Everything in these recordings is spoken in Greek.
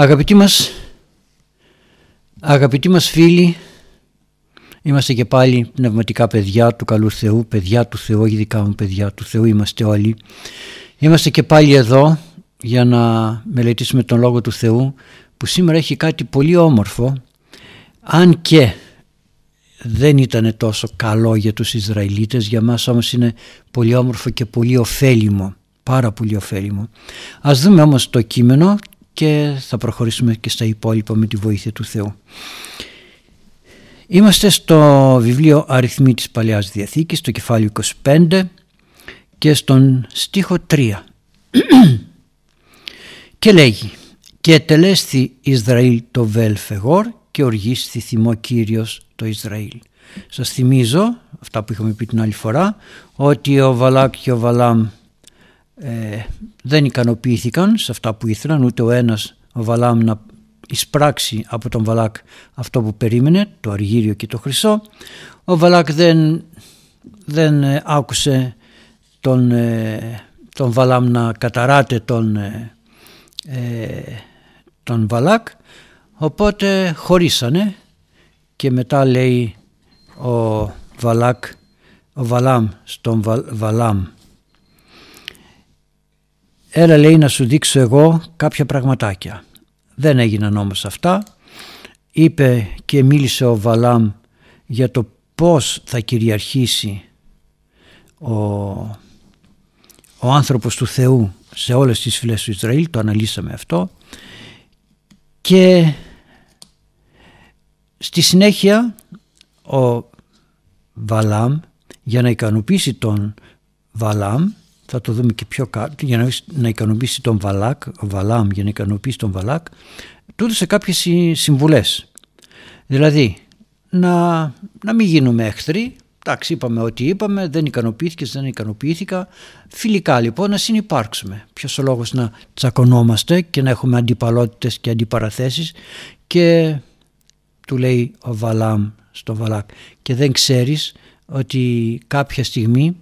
Αγαπητοί μας, αγαπητοί μας φίλοι, είμαστε και πάλι πνευματικά παιδιά του καλού Θεού, παιδιά του Θεού, ειδικά μου παιδιά του Θεού είμαστε όλοι. Είμαστε και πάλι εδώ για να μελετήσουμε τον Λόγο του Θεού που σήμερα έχει κάτι πολύ όμορφο αν και δεν ήταν τόσο καλό για τους Ισραηλίτες για μας όμως είναι πολύ όμορφο και πολύ ωφέλιμο πάρα πολύ ωφέλιμο ας δούμε όμως το κείμενο και θα προχωρήσουμε και στα υπόλοιπα με τη βοήθεια του Θεού Είμαστε στο βιβλίο Αριθμοί της Παλαιάς Διαθήκης, στο κεφάλαιο 25 και στον στίχο 3 και λέγει «Και τελέσθη Ισραήλ το Βέλφεγορ και οργίσθη θυμό Κύριος το Ισραήλ». Σας θυμίζω, αυτά που είχαμε πει την άλλη φορά, ότι ο Βαλάκ και ο Βαλάμ ε, δεν ικανοποιήθηκαν σε αυτά που ήθελαν, ούτε ο ένας ο Βαλάμ να εισπράξει από τον Βαλάκ αυτό που περίμενε, το αργύριο και το χρυσό. Ο Βαλάκ δεν, δεν ε, άκουσε τον, ε, τον Βαλάμ να καταράτε τον, ε, τον Βαλάκ οπότε χωρίσανε και μετά λέει ο Βαλάκ ο Βαλάμ στον Βαλάμ έλα λέει να σου δείξω εγώ κάποια πραγματάκια. Δεν έγιναν όμως αυτά. Είπε και μίλησε ο Βαλάμ για το πώς θα κυριαρχήσει ο ο άνθρωπος του Θεού σε όλες τις φυλές του Ισραήλ, το αναλύσαμε αυτό. Και στη συνέχεια ο Βαλάμ για να ικανοποιήσει τον Βαλάμ θα το δούμε και πιο κάτω για να ικανοποιήσει τον Βαλάκ ο Βαλάμ για να ικανοποιήσει τον Βαλάκ του έδωσε κάποιες συμβουλές δηλαδή να, να μην γίνουμε εχθροί Εντάξει, είπαμε ότι είπαμε, δεν ικανοποιήθηκες, δεν ικανοποιήθηκα. Φιλικά λοιπόν να συνεπάρξουμε. Ποιος ο λόγος να τσακωνόμαστε και να έχουμε αντιπαλότητες και αντιπαραθέσεις και του λέει ο Βαλάμ στο Βαλάκ και δεν ξέρεις ότι κάποια στιγμή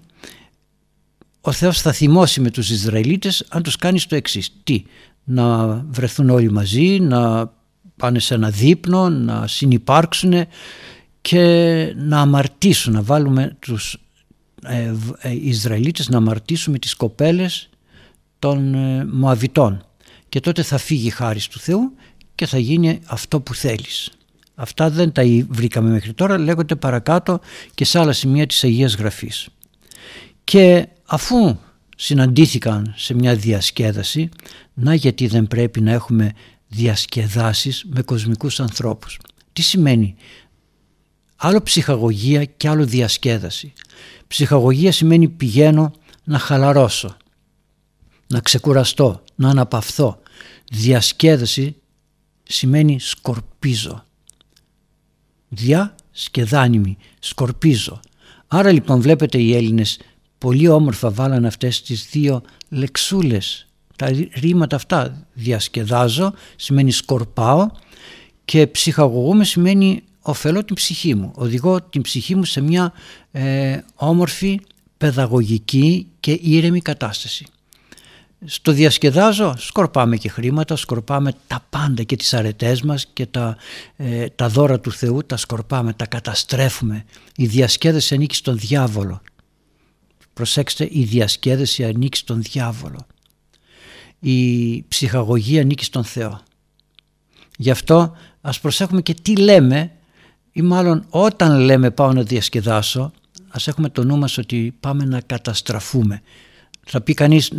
ο Θεός θα θυμώσει με τους Ισραηλίτες αν τους κάνεις το εξής. Τι, να βρεθούν όλοι μαζί, να πάνε σε ένα δείπνο, να συνυπάρξουν και να αμαρτήσουν, να βάλουμε τους ε, ε, Ισραηλίτες να αμαρτήσουν τις κοπέλες των ε, Μωαβιτών και τότε θα φύγει η χάρη του Θεού και θα γίνει αυτό που θέλεις. Αυτά δεν τα βρήκαμε μέχρι τώρα, λέγονται παρακάτω και σε άλλα σημεία της Αγίας Γραφής. Και αφού συναντήθηκαν σε μια διασκέδαση, να γιατί δεν πρέπει να έχουμε διασκεδάσεις με κοσμικούς ανθρώπους. Τι σημαίνει; Άλλο ψυχαγωγία και άλλο διασκέδαση. Ψυχαγωγία σημαίνει πηγαίνω να χαλαρώσω, να ξεκουραστώ, να αναπαυθώ. Διασκέδαση σημαίνει σκορπίζω. Διασκεδάνιμη, σκορπίζω. Άρα λοιπόν βλέπετε οι Έλληνες πολύ όμορφα βάλαν αυτές τις δύο λεξούλες. Τα ρήματα αυτά διασκεδάζω σημαίνει σκορπάω και ψυχαγωγούμε σημαίνει ωφελώ την ψυχή μου, οδηγώ την ψυχή μου σε μια ε, όμορφη, παιδαγωγική και ήρεμη κατάσταση. Στο διασκεδάζω, σκορπάμε και χρήματα, σκορπάμε τα πάντα και τις αρετές μας και τα, ε, τα δώρα του Θεού, τα σκορπάμε, τα καταστρέφουμε. Η διασκέδαση ανήκει στον διάβολο. Προσέξτε, η διασκέδαση ανήκει στον διάβολο. Η ψυχαγωγία ανήκει στον Θεό. Γι' αυτό ας προσέχουμε και τι λέμε ή μάλλον όταν λέμε πάω να διασκεδάσω ας έχουμε το νου μας ότι πάμε να καταστραφούμε. Θα πει κανείς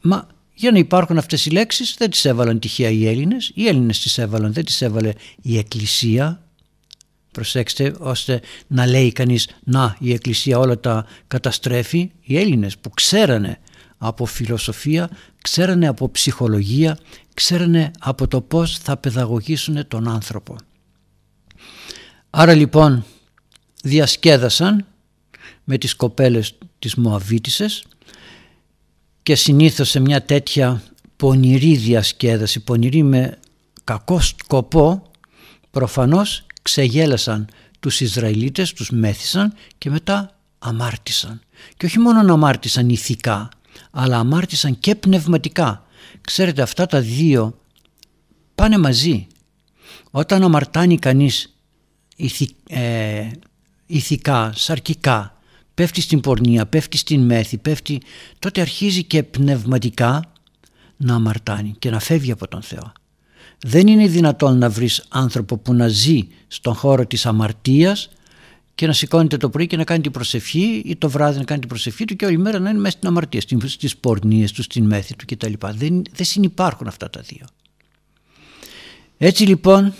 μα για να υπάρχουν αυτές οι λέξεις δεν τις έβαλαν τυχαία οι Έλληνες, οι Έλληνες τις έβαλαν, δεν τις έβαλε η Εκκλησία. Προσέξτε ώστε να λέει κανείς να η Εκκλησία όλα τα καταστρέφει. Οι Έλληνες που ξέρανε από φιλοσοφία, ξέρανε από ψυχολογία, ξέρανε από το πώς θα παιδαγωγήσουν τον άνθρωπο. Άρα λοιπόν διασκέδασαν με τις κοπέλες της Μωαβίτισσες και συνήθως σε μια τέτοια πονηρή διασκέδαση, πονηρή με κακό σκοπό, προφανώς ξεγέλασαν τους Ισραηλίτες, τους μέθησαν και μετά αμάρτησαν. Και όχι μόνο αμάρτησαν ηθικά, αλλά αμάρτησαν και πνευματικά. Ξέρετε αυτά τα δύο πάνε μαζί. Όταν αμαρτάνει κανείς ε, ηθικά, σαρκικά, πέφτει στην πορνεία, πέφτει στην μέθη, πέφτει, τότε αρχίζει και πνευματικά να αμαρτάνει και να φεύγει από τον Θεό. Δεν είναι δυνατόν να βρεις άνθρωπο που να ζει στον χώρο της αμαρτίας και να σηκώνεται το πρωί και να κάνει την προσευχή ή το βράδυ να κάνει την προσευχή του και όλη μέρα να είναι μέσα στην αμαρτία, στις πορνίες του, στην μέθη του κτλ. Δεν, δεν συνυπάρχουν αυτά τα δύο. Έτσι λοιπόν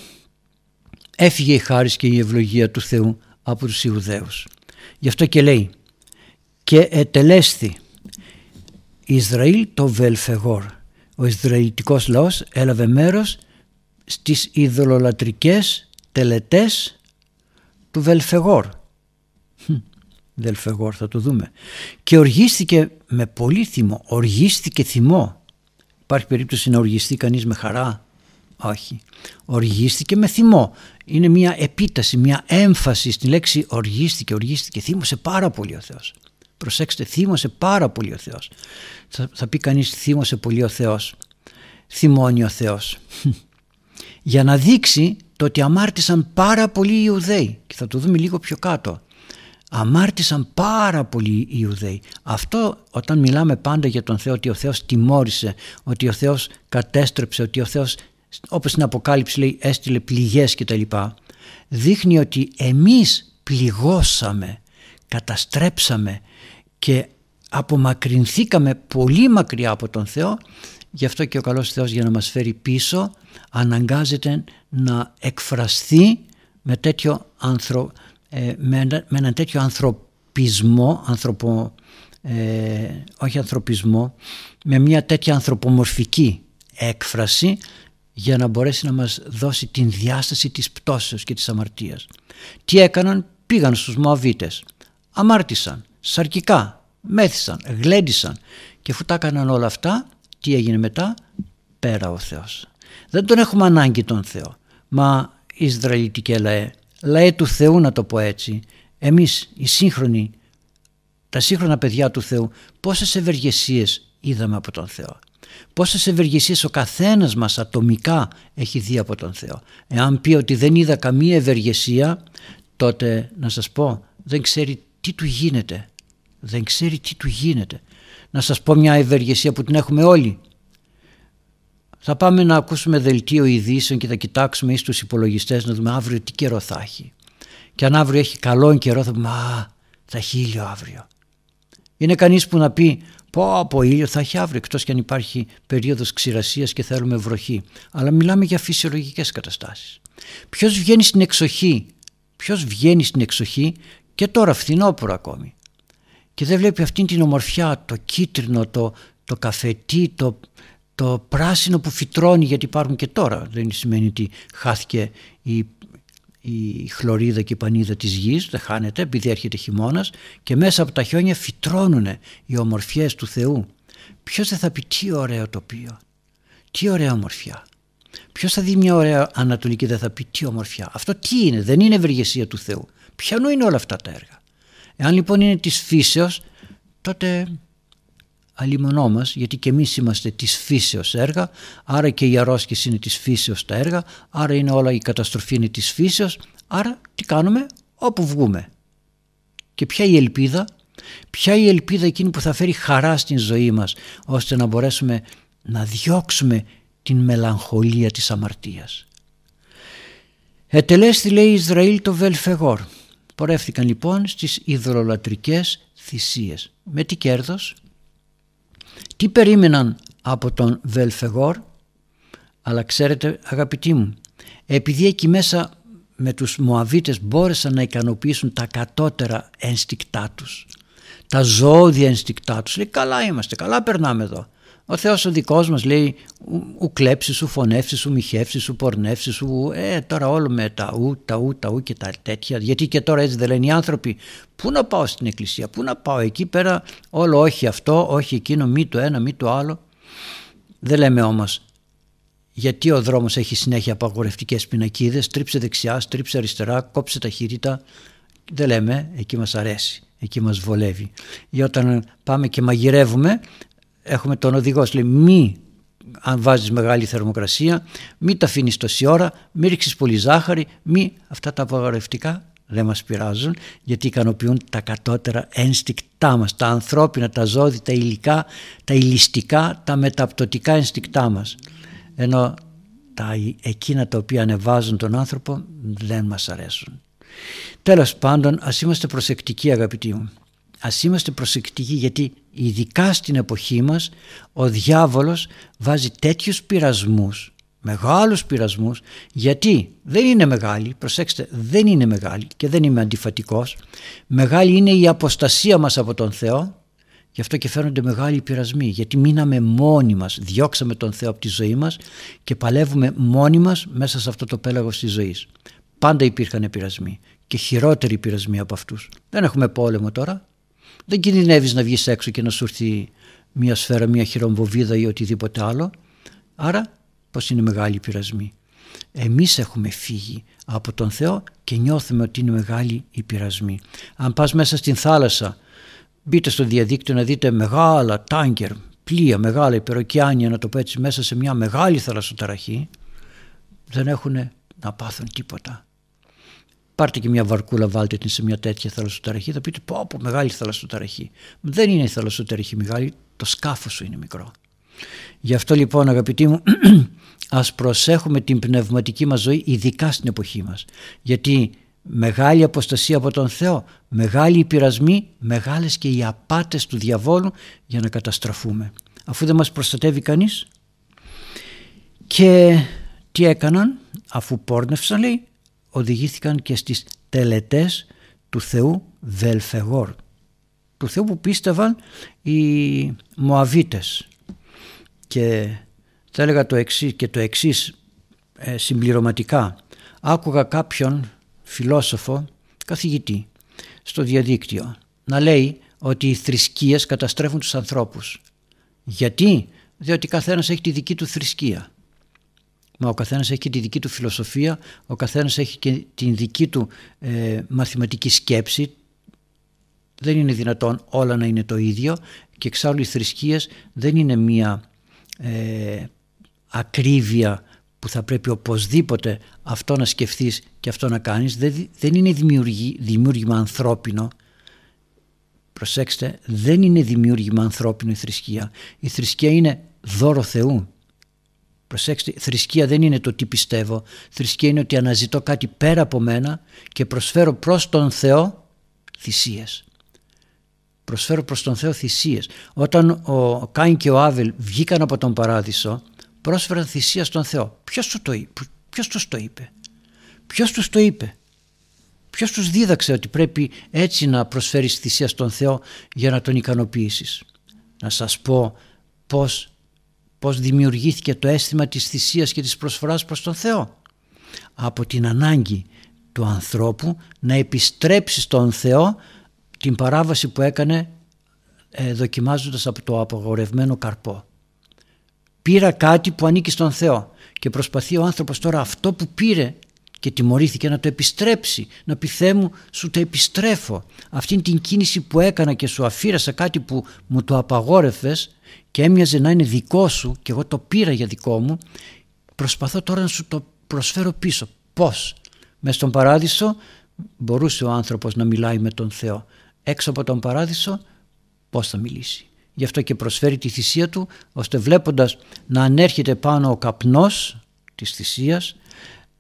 έφυγε η χάρις και η ευλογία του Θεού από τους Ιουδαίους. Γι' αυτό και λέει και ετελέσθη Ισραήλ το Βελφεγόρ. Ο Ισραηλιτικός λαός έλαβε μέρος στις ειδωλολατρικές τελετές του Βελφεγόρ. Βελφεγόρ θα το δούμε. Και οργίστηκε με πολύ θυμό. Οργίστηκε θυμό. Υπάρχει περίπτωση να οργιστεί κανείς με χαρά; Όχι. Οργίστηκε με θυμό. Είναι μια επίταση, μια έμφαση στην λέξη οργίστηκε, οργίστηκε. Θύμωσε πάρα πολύ ο Θεός. Προσέξτε, θύμωσε πάρα πολύ ο Θεός. Θα, θα πει κανείς θύμωσε πολύ ο Θεός. Θυμώνει ο Θεός. Για να δείξει το ότι αμάρτησαν πάρα πολύ οι Ιουδαίοι. Και θα το δούμε λίγο πιο κάτω. Αμάρτησαν πάρα πολύ οι Ιουδαίοι. Αυτό όταν μιλάμε πάντα για τον Θεό, ότι ο Θεός τιμώρησε, ότι ο Θεός κατέστρεψε, ότι ο Θεός όπως στην Αποκάλυψη λέει έστειλε πληγές κτλ. Δείχνει ότι εμείς πληγώσαμε, καταστρέψαμε και απομακρυνθήκαμε πολύ μακριά από τον Θεό γι' αυτό και ο καλός Θεός για να μας φέρει πίσω αναγκάζεται να εκφραστεί με, τέτοιο ανθρω, ε, με, έναν τέτοιο ανθρωπισμό, ανθρωπο, ε, όχι ανθρωπισμό, με μια τέτοια ανθρωπομορφική έκφραση για να μπορέσει να μας δώσει την διάσταση της πτώσεως και της αμαρτίας. Τι έκαναν, πήγαν στους Μωαβίτες, αμάρτησαν, σαρκικά, μέθησαν, γλέντισαν και αφού τα έκαναν όλα αυτά, τι έγινε μετά, πέρα ο Θεός. Δεν τον έχουμε ανάγκη τον Θεό, μα Ισραηλιτικέ λαέ, λαέ του Θεού να το πω έτσι, εμείς οι σύγχρονοι, τα σύγχρονα παιδιά του Θεού, πόσες ευεργεσίες είδαμε από τον Θεό. Πόσες ευεργεσίες ο καθένας μας ατομικά έχει δει από τον Θεό. Εάν πει ότι δεν είδα καμία ευεργεσία τότε να σας πω δεν ξέρει τι του γίνεται. Δεν ξέρει τι του γίνεται. Να σας πω μια ευεργεσία που την έχουμε όλοι. Θα πάμε να ακούσουμε δελτίο ειδήσεων και θα κοιτάξουμε στους υπολογιστές να δούμε αύριο τι καιρό θα έχει. Και αν αύριο έχει καλό καιρό θα πούμε «Α, θα έχει ήλιο αύριο». Είναι κανείς που να πει Πω από ήλιο θα έχει αύριο εκτός και αν υπάρχει περίοδος ξηρασίας και θέλουμε βροχή. Αλλά μιλάμε για φυσιολογικές καταστάσεις. Ποιος βγαίνει στην εξοχή, ποιος βγαίνει στην εξοχή και τώρα φθινόπωρο ακόμη. Και δεν βλέπει αυτήν την ομορφιά, το κίτρινο, το, το καφετί, το, το πράσινο που φυτρώνει γιατί υπάρχουν και τώρα. Δεν σημαίνει ότι χάθηκε η η χλωρίδα και η πανίδα της γης δεν χάνεται επειδή έρχεται χειμώνας και μέσα από τα χιόνια φυτρώνουν οι ομορφιές του Θεού. Ποιος δεν θα πει τι ωραίο τοπίο τι ωραία ομορφιά Ποιος θα δει μια ωραία ανατολική δεν θα πει τι ομορφιά αυτό τι είναι δεν είναι ευεργεσία του Θεού. Ποιανού είναι όλα αυτά τα έργα εάν λοιπόν είναι της φύσεως τότε αλίμονό μας γιατί και εμείς είμαστε της φύσεως έργα άρα και η αρρώσκηση είναι της φύσεως τα έργα άρα είναι όλα η καταστροφή είναι της φύσεως άρα τι κάνουμε όπου βγούμε. Και ποια η ελπίδα ποια η ελπίδα εκείνη που θα φέρει χαρά στην ζωή μας ώστε να μπορέσουμε να διώξουμε την μελαγχολία της αμαρτίας. Ετελέστη λέει Ισραήλ το Βελφεγόρ πορεύτηκαν λοιπόν στις υδρολατρικές θυσίες. Με τι κέρδος; Τι περίμεναν από τον Βελφεγόρ; Αλλά ξέρετε αγαπητοί μου επειδή εκεί μέσα με τους Μωαβίτες μπόρεσαν να ικανοποιήσουν τα κατώτερα ένστικτά τους τα ζώδια ένστικτά τους λέει καλά είμαστε, καλά περνάμε εδώ ο Θεός ο δικός μας λέει ου κλέψεις σου, φωνεύσεις σου, μοιχεύσεις σου, πορνεύσεις σου ε, τώρα όλο με τα ου, τα ου, τα ου και τα τέτοια γιατί και τώρα έτσι δεν λένε οι άνθρωποι πού να πάω στην εκκλησία, πού να πάω εκεί πέρα όλο όχι αυτό, όχι εκείνο, μη το ένα, μη το άλλο δεν λέμε όμως γιατί ο δρόμος έχει συνέχεια απαγορευτικές πινακίδες, στρίψε δεξιά, στρίψε αριστερά, κόψε ταχύτητα. Δεν λέμε, εκεί μας αρέσει, εκεί μας βολεύει. Ή όταν πάμε και μαγειρεύουμε, έχουμε τον οδηγό, λέει μη αν βάζεις μεγάλη θερμοκρασία, μη τα αφήνεις τόση ώρα, μη ρίξεις πολύ ζάχαρη, μη αυτά τα απαγορευτικά δεν μας πειράζουν γιατί ικανοποιούν τα κατώτερα ένστικτά μας, τα ανθρώπινα, τα ζώδη, τα υλικά, τα ηλιστικά, τα μεταπτωτικά ένστικτά μας. Ενώ τα εκείνα τα οποία ανεβάζουν τον άνθρωπο δεν μας αρέσουν. Τέλος πάντων ας είμαστε προσεκτικοί αγαπητοί μου. Ας είμαστε προσεκτικοί γιατί ειδικά στην εποχή μας ο διάβολος βάζει τέτοιους πειρασμούς μεγάλους πειρασμούς. Γιατί; Δεν είναι μεγάλη, προσέξτε δεν είναι μεγάλη και δεν είμαι αντιφατικός. Μεγάλη είναι η αποστασία μας από τον Θεό γι' αυτό και φαίνονται μεγάλοι πειρασμοί γιατί μείναμε μόνοι μας, διώξαμε τον Θεό από τη ζωή μας και παλεύουμε μόνοι μας μέσα σε αυτό το πέλαγος της ζωής. Πάντα υπήρχαν πειρασμοί και χειρότεροι πειρασμοί από αυτούς. Δεν έχουμε πόλεμο τώρα δεν κινδυνεύεις να βγεις έξω και να σου έρθει μια σφαίρα, μια χειρομβοβίδα ή οτιδήποτε άλλο άρα πως είναι μεγάλη η πειρασμή. Εμείς έχουμε φύγει από τον Θεό και νιώθουμε ότι είναι μεγάλη η πειρασμή. Αν πας μέσα στην θάλασσα, μπείτε στο διαδίκτυο να δείτε μεγάλα τάγκερ, πλοία, μεγάλα υπεροκειάνια να το πω έτσι μέσα σε μια μεγάλη θαλασσοταραχή, δεν έχουν να πάθουν τίποτα. Πάρτε και μια βαρκούλα, βάλτε την σε μια τέτοια θαλασσοταραχή, θα πείτε πω πω μεγάλη θαλασσοταραχή. Δεν είναι η θαλασσοταραχή μεγάλη, το σκάφος σου είναι μικρό. Γι' αυτό λοιπόν αγαπητοί μου ας προσέχουμε την πνευματική μας ζωή ειδικά στην εποχή μας. Γιατί μεγάλη αποστασία από τον Θεό, μεγάλη πειρασμοί, μεγάλες και οι απάτες του διαβόλου για να καταστραφούμε. Αφού δεν μας προστατεύει κανείς και τι έκαναν αφού πόρνευσαν λέει οδηγήθηκαν και στις τελετές του Θεού Βελφεγόρ του Θεού που πίστευαν οι Μωαβίτες και θα έλεγα το εξή και το εξής ε, συμπληρωματικά. Άκουγα κάποιον φιλόσοφο, καθηγητή, στο διαδίκτυο να λέει ότι οι θρησκείες καταστρέφουν τους ανθρώπους. Γιατί; Διότι καθένας έχει τη δική του θρησκεία. Μα ο καθένας έχει τη δική του φιλοσοφία, ο καθένας έχει και την δική του ε, μαθηματική σκέψη. Δεν είναι δυνατόν όλα να είναι το ίδιο και εξάλλου οι θρησκείες δεν είναι μία ε, ακρίβεια που θα πρέπει οπωσδήποτε αυτό να σκεφτείς και αυτό να κάνεις. Δεν, είναι δημιούργημα ανθρώπινο. Προσέξτε δεν είναι δημιούργημα ανθρώπινο η θρησκεία. Η θρησκεία είναι δώρο Θεού προσέξτε θρησκεία δεν είναι το τι πιστεύω θρησκεία είναι ότι αναζητώ κάτι πέρα από μένα και προσφέρω προς τον Θεό θυσίες προσφέρω προς τον Θεό θυσίες. Όταν ο Κάιν και ο Άβελ βγήκαν από τον παράδεισο πρόσφεραν θυσία στον Θεό. Ποιος, του το, ποιος τους το είπε; Ποιος τους το είπε; Ποιος τους δίδαξε ότι πρέπει έτσι να προσφέρεις θυσία στον Θεό για να τον ικανοποιήσεις; Να σας πω πώς, πώς δημιουργήθηκε το αίσθημα της θυσίας και της προσφοράς προς τον Θεό. Από την ανάγκη του ανθρώπου να επιστρέψει στον Θεό την παράβαση που έκανε ε, δοκιμάζοντας από το απαγορευμένο καρπό. Πήρα κάτι που ανήκει στον Θεό και προσπαθεί ο άνθρωπος τώρα αυτό που πήρε και τιμωρήθηκε να το επιστρέψει, να πει Θεέ μου σου το επιστρέφω. Αυτή την κίνηση που έκανα και σου αφήρασα κάτι που μου το απαγόρευες και έμοιαζε να είναι δικό σου και εγώ το πήρα για δικό μου, προσπαθώ τώρα να σου το προσφέρω πίσω. Πώς; Μες στον παράδεισο μπορούσε ο άνθρωπος να μιλάει με τον Θεό έξω από τον παράδεισο πώς θα μιλήσει. Γι' αυτό και προσφέρει τη θυσία του ώστε βλέποντας να ανέρχεται πάνω ο καπνός της θυσίας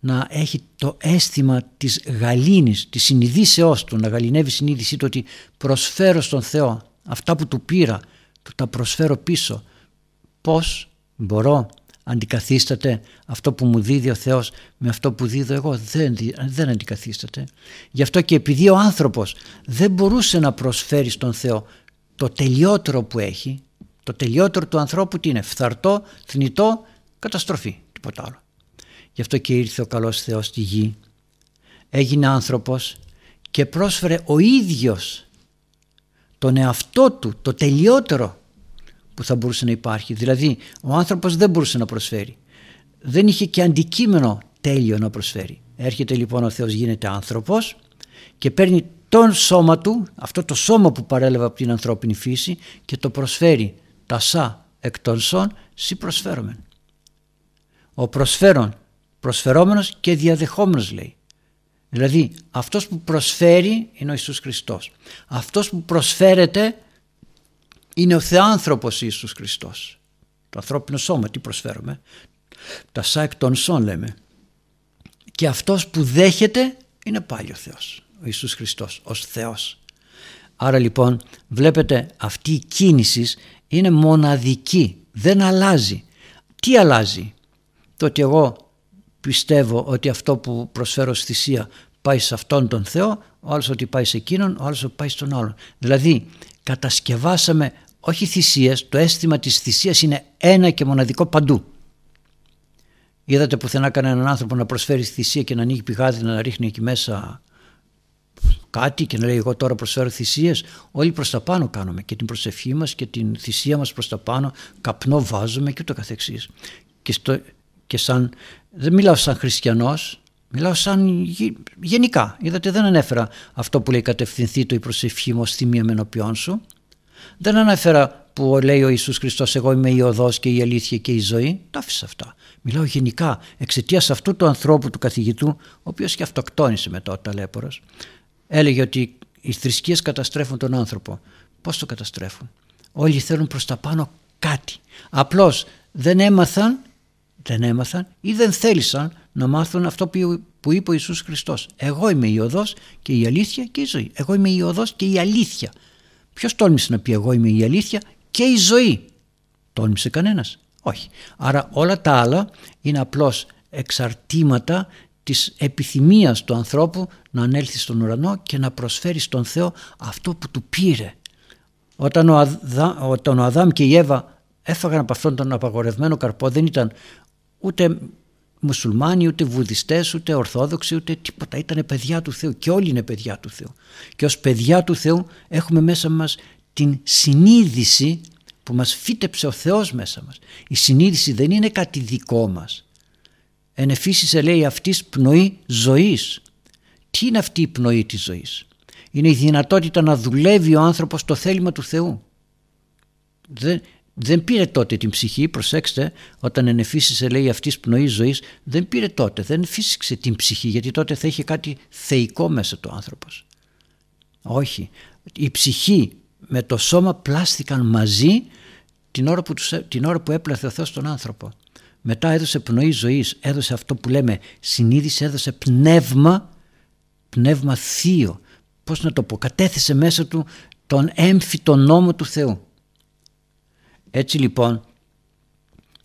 να έχει το αίσθημα της γαλήνης, της συνειδήσεώς του, να γαλινεύει η συνείδησή του ότι προσφέρω στον Θεό αυτά που του πήρα, του τα προσφέρω πίσω. Πώς μπορώ αντικαθίσταται αυτό που μου δίδει ο Θεός με αυτό που δίδω εγώ. Δεν, δεν αντικαθίσταται. Γι' αυτό και επειδή ο άνθρωπος δεν μπορούσε να προσφέρει στον Θεό το τελειότερο που έχει το τελειότερο του ανθρώπου τι είναι φθαρτό, θνητό, καταστροφή τίποτα άλλο. Γι' αυτό και ήρθε ο καλός Θεός στη γη. Έγινε άνθρωπος και πρόσφερε ο ίδιος τον εαυτό του το τελειότερο που θα μπορούσε να υπάρχει. Δηλαδή ο άνθρωπος δεν μπορούσε να προσφέρει. δεν είχε και αντικείμενο τέλειο να προσφέρει. Έρχεται λοιπόν ο Θεός γίνεται άνθρωπος και παίρνει τον σώμα του, αυτό το σώμα που παρέλαβε από την ανθρώπινη φύση και το προσφέρει τα σα εκ των σών σι προσφέρομεν. Ο προσφέρον, προσφερόμενος και διαδεχόμενος λέει. Δηλαδή αυτός που προσφέρει είναι ο Ιησούς Χριστός. Αυτός που προσφέρεται είναι ο Θεάνθρωπος Ιησούς Χριστός. Το ανθρώπινο σώμα τι προσφέρουμε. Τα σα εκ των σών λέμε. Και αυτός που δέχεται είναι πάλι ο Θεός. Ο Ιησούς Χριστός ως Θεός. Άρα λοιπόν βλέπετε αυτή η κίνηση είναι μοναδική. Δεν αλλάζει. Τι αλλάζει; Το ότι εγώ πιστεύω ότι αυτό που προσφέρω στη θυσία πάει σε αυτόν τον Θεό, ο άλλος ότι πάει σε εκείνον, ο άλλος ότι πάει στον άλλον. Δηλαδή κατασκευάσαμε όχι θυσίες, το αίσθημα της θυσίας είναι ένα και μοναδικό παντού. Είδατε πουθενά κανέναν άνθρωπο να προσφέρει θυσία και να ανοίγει πηγάδι να ρίχνει εκεί μέσα κάτι και να λέει εγώ τώρα προσφέρω θυσίες. Όλοι προς τα πάνω κάνουμε και την προσευχή μας και την θυσία μας προς τα πάνω, καπνό βάζουμε και ούτω καθεξής. Και, στο, και σαν, δεν μιλάω σαν χριστιανός, μιλάω σαν γενικά. Είδατε δεν ανέφερα αυτό που λέει κατευθυνθεί το η προσευχή μου ως θυμία μενοποιών σου. Δεν ανέφερα που λέει ο Ιησούς Χριστός εγώ είμαι η οδός και η αλήθεια και η ζωή. Τα άφησα αυτά. Μιλάω γενικά εξαιτίας αυτού του ανθρώπου του καθηγητού ο οποίος και αυτοκτόνησε μετά ο ταλέπορος. Έλεγε ότι οι θρησκείες καταστρέφουν τον άνθρωπο. Πώς το καταστρέφουν; Όλοι θέλουν προς τα πάνω κάτι. Απλώς δεν έμαθαν, δεν έμαθαν ή δεν θέλησαν να μάθουν αυτό που είπε ο Ιησούς Χριστός. Εγώ είμαι η οδός και η αλήθεια και η ζωή. Εγώ είμαι η οδός και η αλήθεια. Ποιος τόλμησε να πει εγώ είμαι η αλήθεια και η ζωή. Τόλμησε κανένας. Όχι. Άρα όλα τα άλλα είναι απλώς εξαρτήματα της επιθυμίας του ανθρώπου να ανέλθει στον ουρανό και να προσφέρει στον Θεό αυτό που του πήρε. Όταν ο, Αδά, όταν ο Αδάμ και η Εύα έφαγαν από αυτόν τον απαγορευμένο καρπό δεν ήταν ούτε μουσουλμάνοι, ούτε βουδιστές, ούτε ορθόδοξοι, ούτε τίποτα. Ήταν παιδιά του Θεού και όλοι είναι παιδιά του Θεού. Και ως παιδιά του Θεού έχουμε μέσα μας την συνείδηση που μας φύτεψε ο Θεός μέσα μας. Η συνείδηση δεν είναι κάτι δικό μας. Ενεφύσισε λέει αυτής πνοή ζωής. Τι είναι αυτή η πνοή της ζωής; Είναι η δυνατότητα να δουλεύει ο άνθρωπος το θέλημα του Θεού. Δεν, δεν πήρε τότε την ψυχή, προσέξτε, όταν ενεφύσισε λέει αυτής πνοή ζωής, δεν πήρε τότε, δεν φύσηξε την ψυχή γιατί τότε θα είχε κάτι θεϊκό μέσα το άνθρωπος. Όχι, η ψυχή με το σώμα πλάστηκαν μαζί την ώρα που, τους, την ώρα που έπλαθε ο Θεός τον άνθρωπο. Μετά έδωσε πνοή ζωής, έδωσε αυτό που λέμε συνείδηση, έδωσε πνεύμα, πνεύμα θείο. Πώς να το πω, κατέθεσε μέσα του τον έμφυτο νόμο του Θεού. Έτσι λοιπόν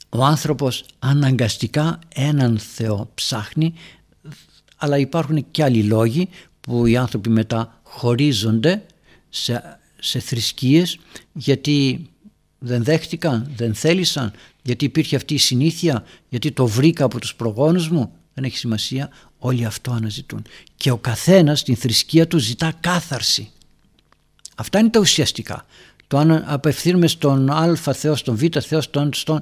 ο άνθρωπος αναγκαστικά έναν Θεό ψάχνει αλλά υπάρχουν και άλλοι λόγοι που οι άνθρωποι μετά χωρίζονται σε, σε θρησκείες γιατί δεν δέχτηκαν, δεν θέλησαν, γιατί υπήρχε αυτή η συνήθεια, γιατί το βρήκα από τους προγόνους μου. Δεν έχει σημασία, όλοι αυτό αναζητούν. Και ο καθένας στην θρησκεία του ζητά κάθαρση. Αυτά είναι τα ουσιαστικά. Το αν απευθύνουμε στον α Θεός, στον β Θεός, στον, στον...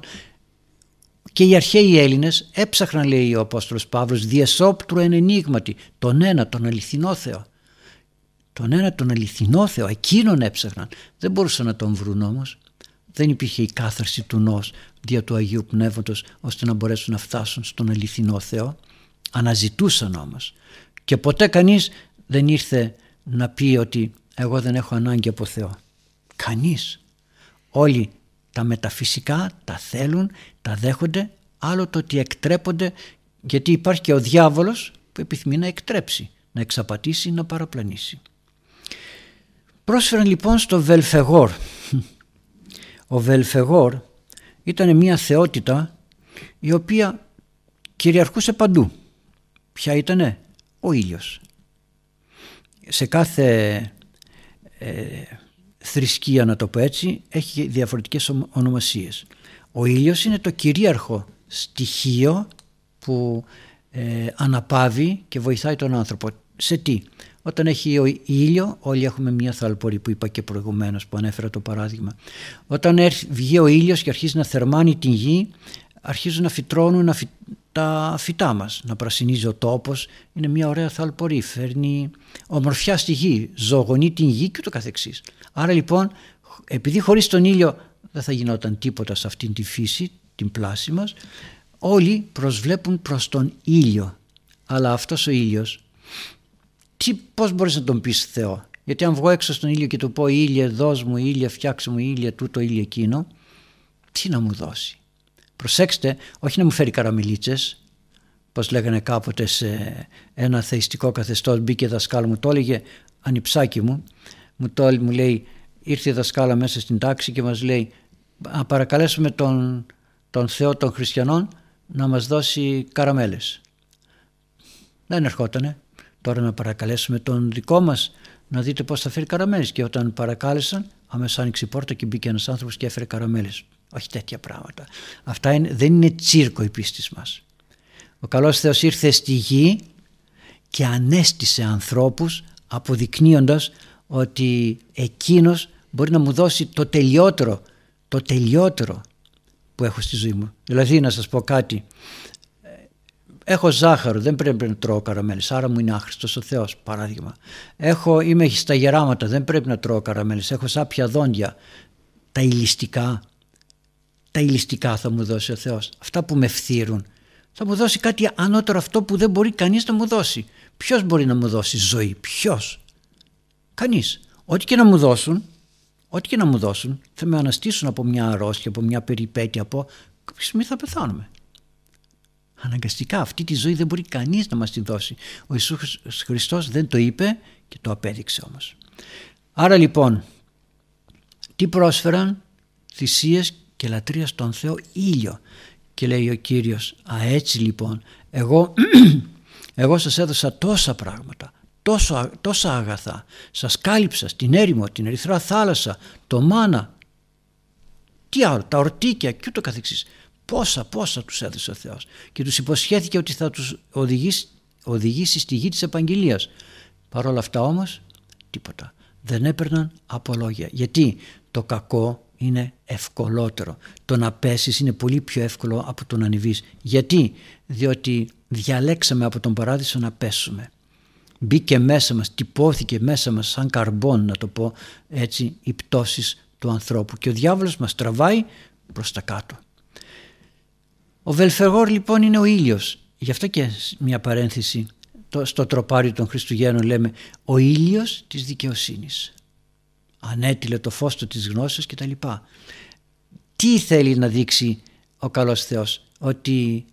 Και οι αρχαίοι Έλληνες έψαχναν λέει ο Απόστολος Παύλος διεσόπτρου εν ενίγματι τον ένα τον αληθινό Θεό. Τον ένα τον αληθινό Θεό, εκείνον έψαχναν. Δεν μπορούσαν να τον βρουν όμως δεν υπήρχε η κάθαρση του νος δια του Αγίου Πνεύματος ώστε να μπορέσουν να φτάσουν στον αληθινό Θεό. Αναζητούσαν όμως και ποτέ κανείς δεν ήρθε να πει ότι εγώ δεν έχω ανάγκη από Θεό. Κανείς. Όλοι τα μεταφυσικά τα θέλουν, τα δέχονται, άλλο το ότι εκτρέπονται γιατί υπάρχει και ο διάβολος που επιθυμεί να εκτρέψει, να εξαπατήσει, να παραπλανήσει. Πρόσφεραν λοιπόν στο Βελφεγόρ ο Βελφεγόρ ήταν μια θεότητα η οποία κυριαρχούσε παντού. Ποια ήτανε; Ο ήλιος. Σε κάθε ε, θρησκεία να το πω έτσι έχει διαφορετικές ονομασίες. Ο ήλιος είναι το κυρίαρχο στοιχείο που ε, αναπαύει και βοηθάει τον άνθρωπο. Σε τι; Όταν έχει ήλιο, όλοι έχουμε μια θαλπορή που είπα και προηγουμένως που ανέφερα το παράδειγμα. Όταν βγει ο ήλιος και αρχίζει να θερμάνει την γη, αρχίζουν να φυτρώνουν τα φυτά μας, να πρασινίζει ο τόπος, είναι μια ωραία θαλπορή, φέρνει ομορφιά στη γη, ζωογονεί την γη και το καθεξής. Άρα λοιπόν, επειδή χωρίς τον ήλιο δεν θα γινόταν τίποτα σε αυτήν τη φύση, την πλάση μας, όλοι προσβλέπουν προς τον ήλιο. Αλλά αυτός ο ήλιος, τι, πώς μπορείς να τον πεις Θεό; Γιατί αν βγω έξω στον ήλιο και του πω ήλιο δώσ' μου, ήλιο φτιάξε μου, ήλιο τούτο, ήλιο εκείνο, τι να μου δώσει; Προσέξτε, όχι να μου φέρει καραμιλίτσες, πως λέγανε κάποτε σε ένα θεϊστικό καθεστώς μπήκε δασκάλα μου, το έλεγε ανιψάκι μου, μου, το, μου λέει ήρθε η δασκάλα μέσα στην τάξη και μας λέει να παρακαλέσουμε τον, τον Θεό των χριστιανών να μας δώσει καραμέλες. Δεν ερχότανε. Τώρα να παρακαλέσουμε τον δικό μας να δείτε πώς θα φέρει καραμέλες. Και όταν παρακάλεσαν αμέσως άνοιξε η πόρτα και μπήκε ένας άνθρωπος και έφερε καραμέλες. Όχι τέτοια πράγματα. Αυτά είναι, δεν είναι τσίρκο η πίστη μας. Ο καλός Θεός ήρθε στη γη και ανέστησε ανθρώπους αποδεικνύοντας ότι εκείνος μπορεί να μου δώσει το τελειότερο, το τελειότερο που έχω στη ζωή μου. Δηλαδή να σας πω κάτι, έχω ζάχαρο, δεν πρέπει να τρώω καραμέλες, άρα μου είναι άχρηστος ο Θεός, παράδειγμα. Έχω, είμαι στα γεράματα, δεν πρέπει να τρώω καραμέλες, έχω σάπια δόντια, τα ηλιστικά, τα ηλιστικά θα μου δώσει ο Θεός, αυτά που με φθύρουν. Θα μου δώσει κάτι ανώτερο αυτό που δεν μπορεί κανείς να μου δώσει. Ποιος μπορεί να μου δώσει ζωή, ποιος; Κανείς. Ό,τι και να μου δώσουν, ό,τι και να μου δώσουν, θα με αναστήσουν από μια αρρώστια, από μια περιπέτεια, από κάποια στιγμή θα πεθάνουμε. Αναγκαστικά αυτή τη ζωή δεν μπορεί κανείς να μας τη δώσει. Ο Ιησούς Χριστός δεν το είπε και το απέδειξε όμως. Άρα λοιπόν, τι πρόσφεραν θυσίες και λατρείας στον Θεό ήλιο. Και λέει ο Κύριος, α έτσι λοιπόν, εγώ, εγώ σας έδωσα τόσα πράγματα, τόσο, τόσα αγαθά. Σας κάλυψα στην έρημο, την ερυθρά θάλασσα, το μάνα, τι άλλο, τα ορτίκια και ούτω καθεξής. Πόσα, πόσα τους έδωσε ο Θεός και τους υποσχέθηκε ότι θα τους οδηγήσει, οδηγήσει στη γη της επαγγελίας. Παρ' όλα αυτά όμως τίποτα. Δεν έπαιρναν από λόγια. Γιατί το κακό είναι ευκολότερο. Το να πέσεις είναι πολύ πιο εύκολο από το να ανεβείς. Γιατί, διότι διαλέξαμε από τον παράδεισο να πέσουμε. Μπήκε μέσα μας, τυπώθηκε μέσα μας σαν καρμπόν να το πω έτσι οι πτώσεις του ανθρώπου και ο διάβολος μας τραβάει προς τα κάτω. Ο Βελφεγόρ λοιπόν είναι ο ήλιος. Γι' αυτό και μια παρένθεση στο τροπάριο των Χριστουγέννων λέμε ο ήλιος της δικαιοσύνης. Ανέτειλε το φως του της γνώσης κτλ. Τι θέλει να δείξει ο καλός Θεός; Ότι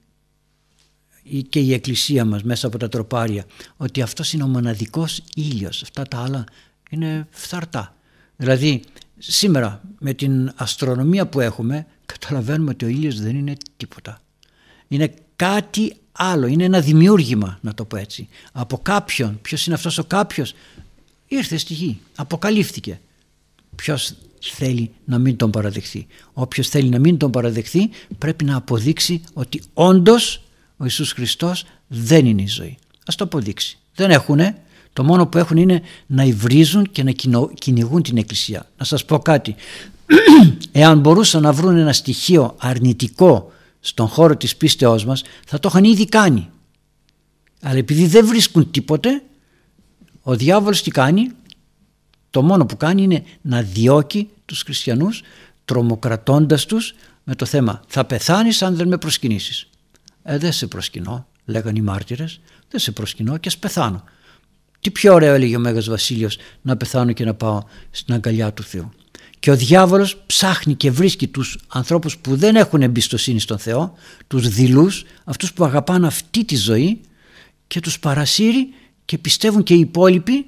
και η εκκλησία μας μέσα από τα τροπάρια ότι αυτός είναι ο μοναδικός ήλιος. Αυτά τα άλλα είναι φθαρτά. Δηλαδή σήμερα με την αστρονομία που έχουμε καταλαβαίνουμε ότι ο ήλιος δεν είναι τίποτα. Είναι κάτι άλλο. Είναι ένα δημιούργημα να το πω έτσι. Από κάποιον, ποιος είναι αυτός ο κάποιος; Ήρθε στη γη, αποκαλύφθηκε ποιος θέλει να μην τον παραδεχθεί όποιος θέλει να μην τον παραδεχθεί πρέπει να αποδείξει ότι όντως ο Ιησούς Χριστός δεν είναι η ζωή. Ας το αποδείξει. Δεν έχουνε. Το μόνο που έχουν είναι να υβρίζουν και να κυνηγούν την Εκκλησία. Να σας πω κάτι. Εάν μπορούσαν να βρουν ένα στοιχείο αρνητικό στον χώρο της πίστεώς μας θα το είχαν ήδη κάνει. Αλλά επειδή δεν βρίσκουν τίποτε ο διάβολος τι κάνει; Το μόνο που κάνει είναι να διώκει τους χριστιανούς τρομοκρατώντας τους με το θέμα θα πεθάνεις αν δεν με προσκυνήσεις. Ε, δεν σε προσκυνώ, λέγανε οι μάρτυρες, δεν σε προσκυνώ και ας πεθάνω. Τι πιο ωραίο έλεγε ο Μέγας Βασίλειος να πεθάνω και να πάω στην αγκαλιά του Θεού. Και ο διάβολος ψάχνει και βρίσκει τους ανθρώπους που δεν έχουν εμπιστοσύνη στον Θεό, τους δειλούς, αυτούς που αγαπάνε αυτή τη ζωή και τους παρασύρει και πιστεύουν και οι υπόλοιποι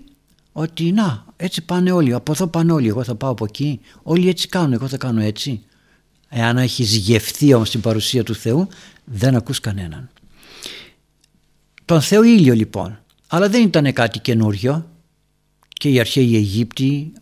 ότι να έτσι πάνε όλοι, από εδώ πάνε όλοι, εγώ θα πάω από εκεί, όλοι έτσι κάνουν, εγώ θα κάνω έτσι. Εάν έχεις γευθεί όμως την παρουσία του Θεού δεν ακούς κανέναν. Τον Θεό ήλιο λοιπόν, αλλά δεν ήταν κάτι καινούριο. Και οι αρχαίοι Αιγύπτιοι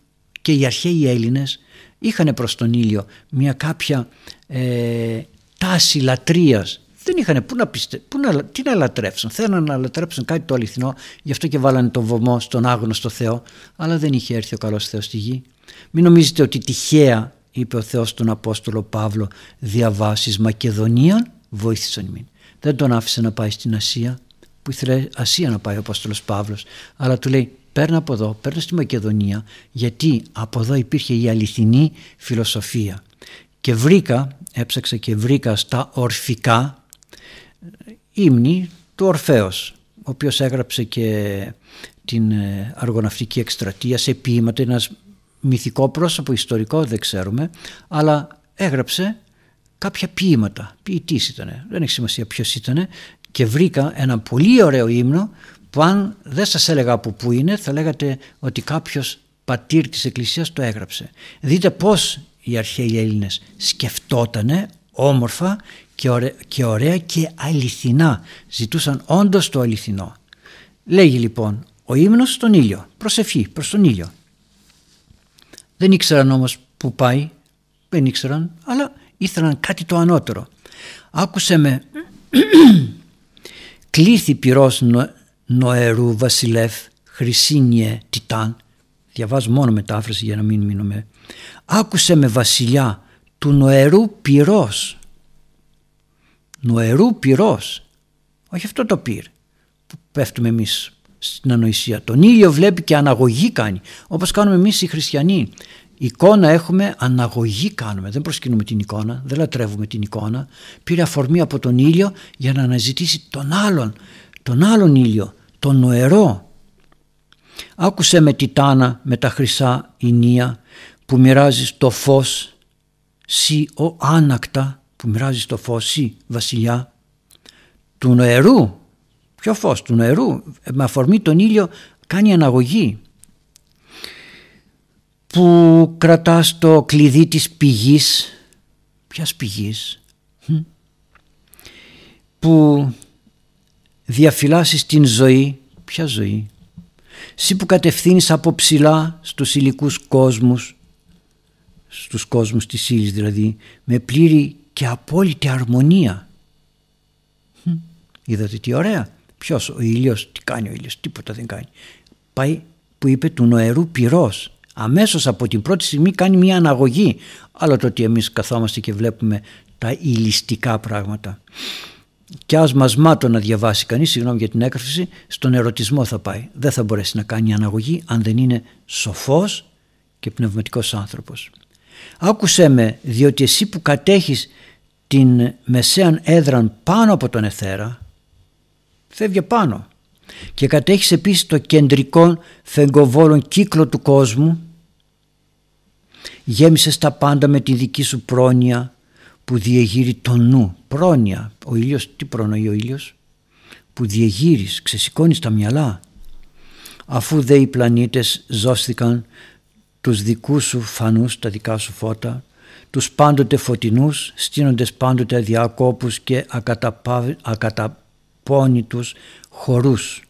και οι αρχαίοι Έλληνες είχαν προς τον ήλιο μια κάποια ε, τάση λατρείας δεν είχαν πού να, πιστε... πού να... τι να λατρέψουν. Θέλουν να λατρέψουν κάτι το αληθινό, γι' αυτό και βάλανε τον βωμό στον άγνωστο Θεό, αλλά δεν είχε έρθει ο καλός Θεός στη γη. Μην νομίζετε ότι τυχαία είπε ο Θεός τον Απόστολο Παύλο διαβάσεις Μακεδονία βοήθησαν μην. Δεν τον άφησε να πάει στην Ασία που ήθελε Ασία να πάει ο Απόστολος Παύλος αλλά του λέει παίρνω από εδώ, παίρνω στη Μακεδονία γιατί από εδώ υπήρχε η αληθινή φιλοσοφία και βρήκα, έψαξα και βρήκα στα ορφικά ύμνη του Ορφέως ο οποίος έγραψε και την ε, αργοναυτική εκστρατεία σε ποίηματα, ένας μυθικό πρόσωπο, ιστορικό δεν ξέρουμε, αλλά έγραψε κάποια ποίηματα, ποιητής ήταν, δεν έχει σημασία ποιος ήταν και βρήκα ένα πολύ ωραίο ύμνο που αν δεν σας έλεγα από πού είναι θα λέγατε ότι κάποιος πατήρ της Εκκλησίας το έγραψε. Δείτε πώς οι αρχαίοι Έλληνες σκεφτότανε όμορφα και ωραία, και ωραία και αληθινά. Ζητούσαν όντως το αληθινό. Λέγει λοιπόν ο ύμνος στον ήλιο, προσευχή προς τον ήλιο. Δεν ήξεραν όμως που πάει, δεν ήξεραν, αλλά ήθελαν κάτι το ανώτερο. Άκουσε με κλήθη πυρός νο, νοερού βασιλεύ χρυσίνιε τιτάν διαβάζω μόνο μετάφραση για να μην μείνουμε άκουσε με βασιλιά του νοερού πυρός νοερού πυρός όχι αυτό το πυρ που πέφτουμε εμείς στην ανοησία τον ήλιο βλέπει και αναγωγή κάνει όπως κάνουμε εμείς οι χριστιανοί εικόνα έχουμε, αναγωγή κάνουμε. Δεν προσκυνούμε την εικόνα, δεν λατρεύουμε την εικόνα. Πήρε αφορμή από τον ήλιο για να αναζητήσει τον άλλον, τον άλλον ήλιο, τον νοερό. Άκουσε με τιτάνα με τα χρυσά ηνία που μοιράζεις το φως, σι ο άνακτα που μοιράζει το φως, σι βασιλιά του νοερού. Ποιο φως του νοερού, με αφορμή τον ήλιο κάνει αναγωγή. Που κρατάς το κλειδί της πηγής. Ποιας πηγής; Που διαφυλάσσεις την ζωή. Ποια ζωή; Εσύ που κατευθύνεις από ψηλά στους υλικούς κόσμους. Στους κόσμους της ύλης δηλαδή με πλήρη και απόλυτη αρμονία. Είδατε τι ωραία. Ποιος ο ήλιος τι κάνει ο ήλιος τίποτα δεν κάνει. Πάει που είπε του νοερού πυρός. Αμέσως από την πρώτη στιγμή κάνει μια αναγωγή. Άλλο το ότι εμείς καθόμαστε και βλέπουμε τα ηλιστικά πράγματα. Και ας μας μάτω να διαβάσει κανείς συγγνώμη για την έκφραση στον ερωτισμό θα πάει. Δεν θα μπορέσει να κάνει αναγωγή αν δεν είναι σοφός και πνευματικός άνθρωπος. Άκουσέ με διότι εσύ που κατέχεις την μεσαίαν έδραν πάνω από τον εθέρα φεύγει πάνω και κατέχεις επίσης το κεντρικό φεγκοβόλων κύκλο του κόσμου γέμισες τα πάντα με τη δική σου πρόνοια που διεγείρει το νου. Πρόνοια ο ήλιος τι προνοεί ο ήλιος; Που διεγείρεις ξεσηκώνεις τα μυαλά. Αφού δε οι πλανήτες ζώστηκαν τους δικούς σου φανούς τα δικά σου φώτα τους πάντοτε φωτεινούς στείνοντες πάντοτε αδιάκόπους και ακαταπώνητους χορούς.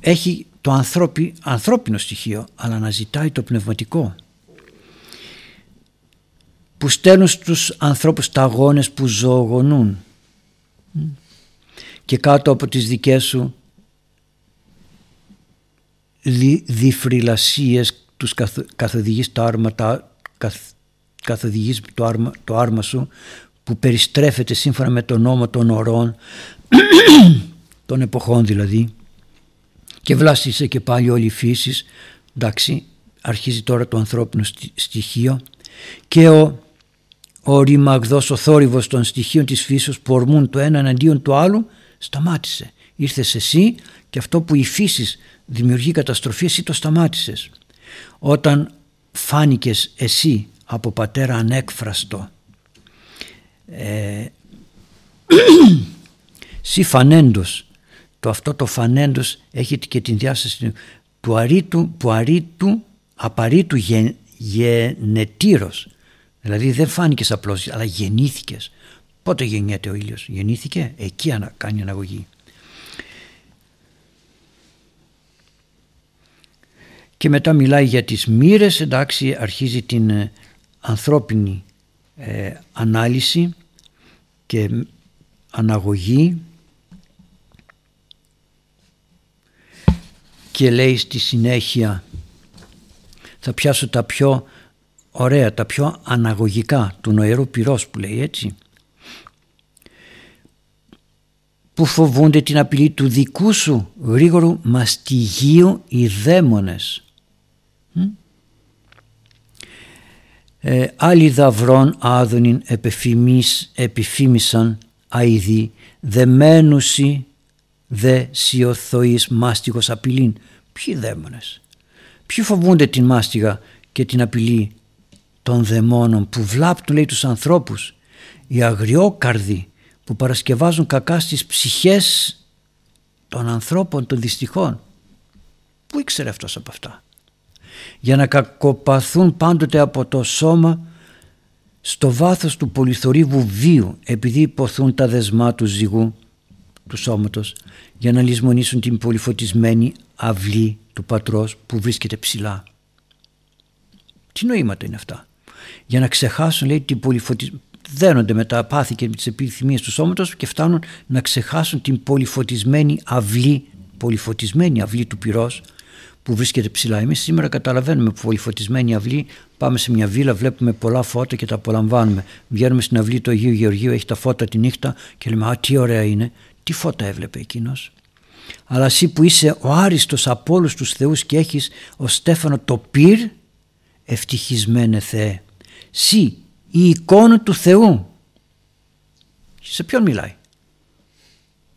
Έχει το ανθρώπι, ανθρώπινο στοιχείο αλλά να ζητάει το πνευματικό που στέλνουν στους ανθρώπους τα αγώνες που ζωογονούν και κάτω από τις δικές σου δι, διφρυλασίες τους καθοδηγείς το άρμα, καθοδηγείς το άρμα, το άρμα σου που περιστρέφεται σύμφωνα με τον νόμο των ορών των εποχών δηλαδή και βλάστησε και πάλι όλη η φύση εντάξει αρχίζει τώρα το ανθρώπινο στοιχείο. Και ο, ο ρημαγδός ο θόρυβος των στοιχείων της φύσης που ορμούν το ένα εναντίον του άλλου σταμάτησε. Ήρθες εσύ και αυτό που η φύση δημιουργεί καταστροφή εσύ το σταμάτησες. Όταν φάνηκες εσύ από πατέρα ανέκφραστο ε, Σι φανέντος. Το αυτό το φανέντος έχει και την διάσταση του αρήτου, που αρήτου απαρήτου γεν, γενετήρος. Δηλαδή δεν φάνηκες απλώς αλλά γεννήθηκες. Πότε γεννιέται ο ήλιος; Γεννήθηκε; Εκεί ανα, κάνει αναγωγή. Και μετά μιλάει για τις μοίρες, εντάξει αρχίζει την ε, ανθρώπινη ε, ανάλυση και αναγωγή και λέει στη συνέχεια θα πιάσω τα πιο ωραία, τα πιο αναγωγικά του νοερού πυρός που λέει έτσι που φοβούνται την απειλή του δικού σου γρήγορου μαστιγίου οι δαίμονες. Ε, άλλοι δαυρών άδωνιν επιφήμισαν αηδοί δεμένουσι δε σιωθοής μάστιγος απειλήν. Ποιοι δαίμονες, ποιοι φοβούνται την μάστιγα και την απειλή των δαιμόνων που βλάπτουν λέει τους ανθρώπους; Οι αγριόκαρδοι που παρασκευάζουν κακά στις ψυχές των ανθρώπων των δυστυχών. Πού ήξερε αυτός από αυτά; Για να κακοπαθούν πάντοτε από το σώμα στο βάθος του πολυθωρύβου βίου επειδή υποθούν τα δεσμά του ζυγού του σώματος για να λησμονήσουν την πολυφωτισμένη αυλή του πατρός που βρίσκεται ψηλά. Τι νοήματα είναι αυτά; Για να ξεχάσουν λέει την πολυφωτισμένη δένονται με τα πάθη και με τις επιθυμίες του σώματος και φτάνουν να ξεχάσουν την πολυφωτισμένη αυλή, πολυφωτισμένη αυλή του πυρός που βρίσκεται ψηλά. Εμείς σήμερα καταλαβαίνουμε που πολυφωτισμένη αυλή πάμε σε μια βίλα, βλέπουμε πολλά φώτα και τα απολαμβάνουμε. Βγαίνουμε στην αυλή του Αγίου Γεωργίου, έχει τα φώτα τη νύχτα και λέμε «Α, τι ωραία είναι». Τι φώτα έβλεπε εκείνος; Αλλά εσύ που είσαι ο άριστος από όλους τους θεούς και έχεις ο Στέφανο το πυρ, ευτυχισμένε Θεέ. Σύ η εικόνα του Θεού. Σε ποιον μιλάει;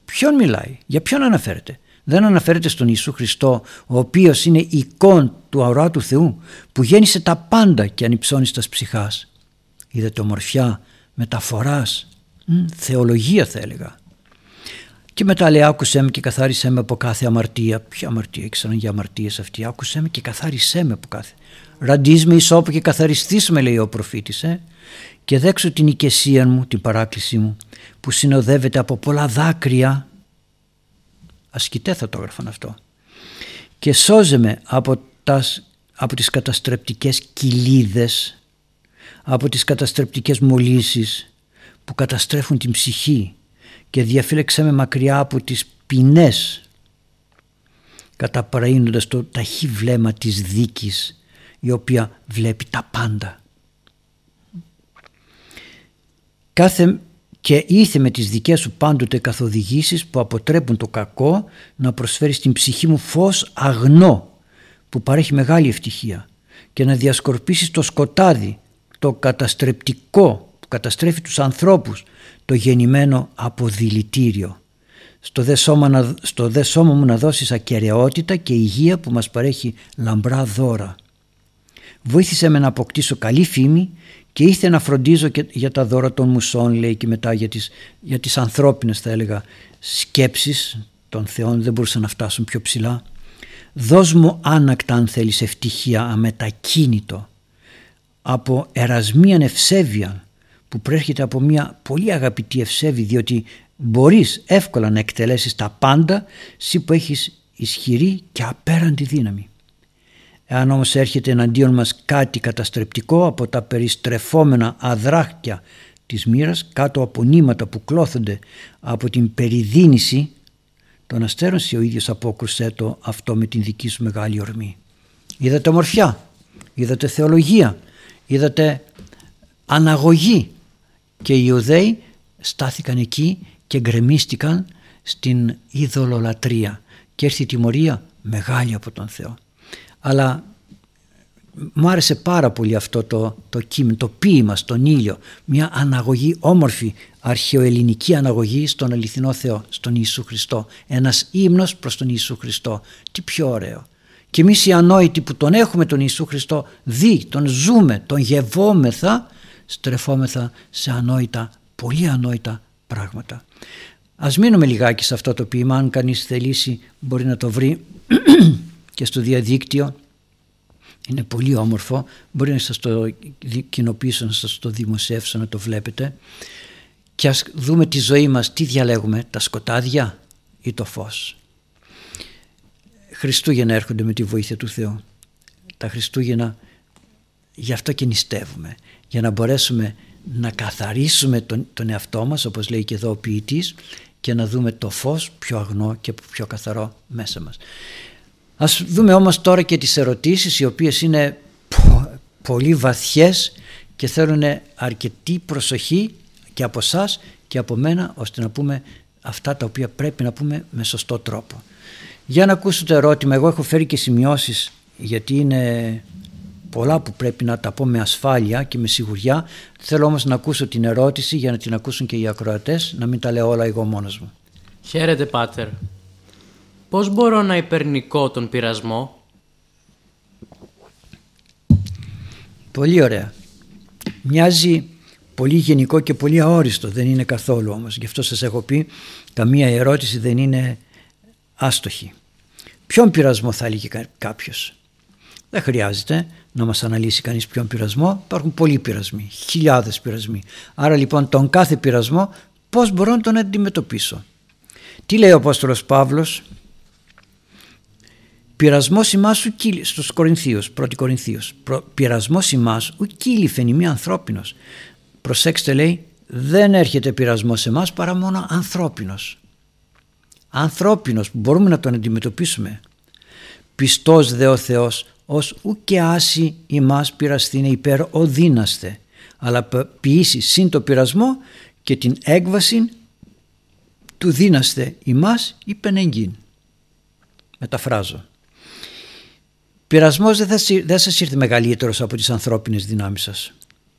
Ποιον μιλάει; Για ποιον αναφέρεται; Δεν αναφέρεται στον Ιησού Χριστό ο οποίος είναι η εικόνα του αορά του Θεού που γέννησε τα πάντα και ανυψώνεις στα ψυχάς. Είδατε ομορφιά, μεταφοράς, θεολογία θα έλεγα. Και μετά λέει άκουσέ με και καθάρισέ με από κάθε αμαρτία. Ποια αμαρτία ήξεραν για αμαρτίες αυτή. Άκουσέ με και καθάρισέ με από κάθε. Ραντίζ με ισόπου και καθαριστείς με λέει ο προφήτης. Ε και δέξω την οικεσία μου, την παράκλησή μου που συνοδεύεται από πολλά δάκρυα ασκητέ θα το έγραφαν αυτό. Και σώζε με από, τας, από τις καταστρεπτικές κοιλίδες από τις καταστρεπτικές μολύσεις που καταστρέφουν την ψυχή και διαφύλεξε με μακριά από τις ποινές καταπραίνοντας το ταχύ βλέμμα της δίκης η οποία βλέπει τα πάντα. Κάθε και ήθε με τις δικές σου πάντοτε καθοδηγήσεις που αποτρέπουν το κακό να προσφέρεις στην ψυχή μου φως αγνό που παρέχει μεγάλη ευτυχία και να διασκορπίσεις το σκοτάδι, το καταστρεπτικό που καταστρέφει τους ανθρώπους, το γεννημένο αποδηλητήριο. Στο δε, σώμα, στο δε σώμα μου να δώσεις ακαιρεότητα και υγεία που μας παρέχει λαμπρά δώρα. Βοήθησε με να αποκτήσω καλή φήμη και ήθελα να φροντίζω και για τα δώρα των μουσών λέει και μετά για τις, για τις ανθρώπινες θα έλεγα σκέψεις των θεών δεν μπορούσαν να φτάσουν πιο ψηλά δώσ' μου άνακτα αν θέλεις ευτυχία αμετακίνητο από ερασμίαν ευσέβεια που προέρχεται από μια πολύ αγαπητή ευσέβη διότι μπορείς εύκολα να εκτελέσεις τα πάντα εσύ που έχεις ισχυρή και απέραντη δύναμη. Εάν όμως έρχεται εναντίον μας κάτι καταστρεπτικό από τα περιστρεφόμενα αδράχτια της μοίρας κάτω από νήματα που κλώθονται από την περιδίνηση των αστέρων ο ίδιος απόκρουσέ το αυτό με την δική σου μεγάλη ορμή. Είδατε ομορφιά, είδατε θεολογία, είδατε αναγωγή και οι Ιουδαίοι στάθηκαν εκεί και γκρεμίστηκαν στην ειδωλολατρία και έρθει η τιμωρία μεγάλη από τον Θεό αλλά μου άρεσε πάρα πολύ αυτό το, το κείμενο, το ποίημα στον ήλιο, μια αναγωγή όμορφη, αρχαιοελληνική αναγωγή στον αληθινό Θεό, στον Ιησού Χριστό. Ένας ύμνος προς τον Ιησού Χριστό. Τι πιο ωραίο. Και εμείς οι ανόητοι που τον έχουμε τον Ιησού Χριστό δει, τον ζούμε, τον γευόμεθα, στρεφόμεθα σε ανόητα, πολύ ανόητα πράγματα. Ας μείνουμε λιγάκι σε αυτό το ποίημα, αν κανείς θελήσει μπορεί να το βρει και στο διαδίκτυο. Είναι πολύ όμορφο. Μπορεί να σας το κοινοποιήσω, να σας το δημοσιεύσω, να το βλέπετε. Και ας δούμε τη ζωή μας, τι διαλέγουμε, τα σκοτάδια ή το φως. Χριστούγεννα έρχονται με τη βοήθεια του Θεού. Τα Χριστούγεννα γι' αυτό και νηστεύουμε. Για να μπορέσουμε να καθαρίσουμε τον, τον εαυτό μας, όπως λέει και εδώ ο ποιητής, και να δούμε το φως πιο αγνό και πιο καθαρό μέσα μας. Ας δούμε όμως τώρα και τις ερωτήσεις οι οποίες είναι πολύ βαθιές και θέλουν αρκετή προσοχή και από εσά και από μένα ώστε να πούμε αυτά τα οποία πρέπει να πούμε με σωστό τρόπο. Για να ακούσω το ερώτημα, εγώ έχω φέρει και σημειώσεις γιατί είναι πολλά που πρέπει να τα πω με ασφάλεια και με σιγουριά. Θέλω όμως να ακούσω την ερώτηση για να την ακούσουν και οι ακροατές, να μην τα λέω όλα εγώ μόνος μου. Χαίρετε Πάτερ. Πώς μπορώ να υπερνικώ τον πειρασμό; Πολύ ωραία. Μοιάζει πολύ γενικό και πολύ αόριστο, δεν είναι καθόλου όμως. Γι' αυτό σας έχω πει, καμία ερώτηση δεν είναι άστοχη. Ποιον πειρασμό θα έλεγε κάποιος; Δεν χρειάζεται να μας αναλύσει κανείς ποιον πειρασμό. Υπάρχουν πολλοί πειρασμοί, χιλιάδες πειρασμοί. Άρα λοιπόν τον κάθε πειρασμό πώς μπορώ να τον αντιμετωπίσω; Τι λέει ο Απόστολος Παύλος; Πειρασμός ημάς ου κύλι, στους Κορινθίους, πρώτη Κορινθίους. Πειρασμός ημάς ου κύλι φαινημί ανθρώπινος. Προσέξτε λέει, δεν έρχεται πειρασμός σε εμάς παρά μόνο ανθρώπινος. Ανθρώπινος που μπορούμε να τον αντιμετωπίσουμε. Πιστός δε ο Θεός ως ουκε άση ημάς πειραστήνε υπέρ οδύναστε αλλά ποιήσει συν το πειρασμό και την έκβαση του δύναστε ημάς υπενεγγύν. Μεταφράζω. Πειρασμός δεν, θα, δεν σας ήρθε μεγαλύτερος από τις ανθρώπινες δυνάμεις σας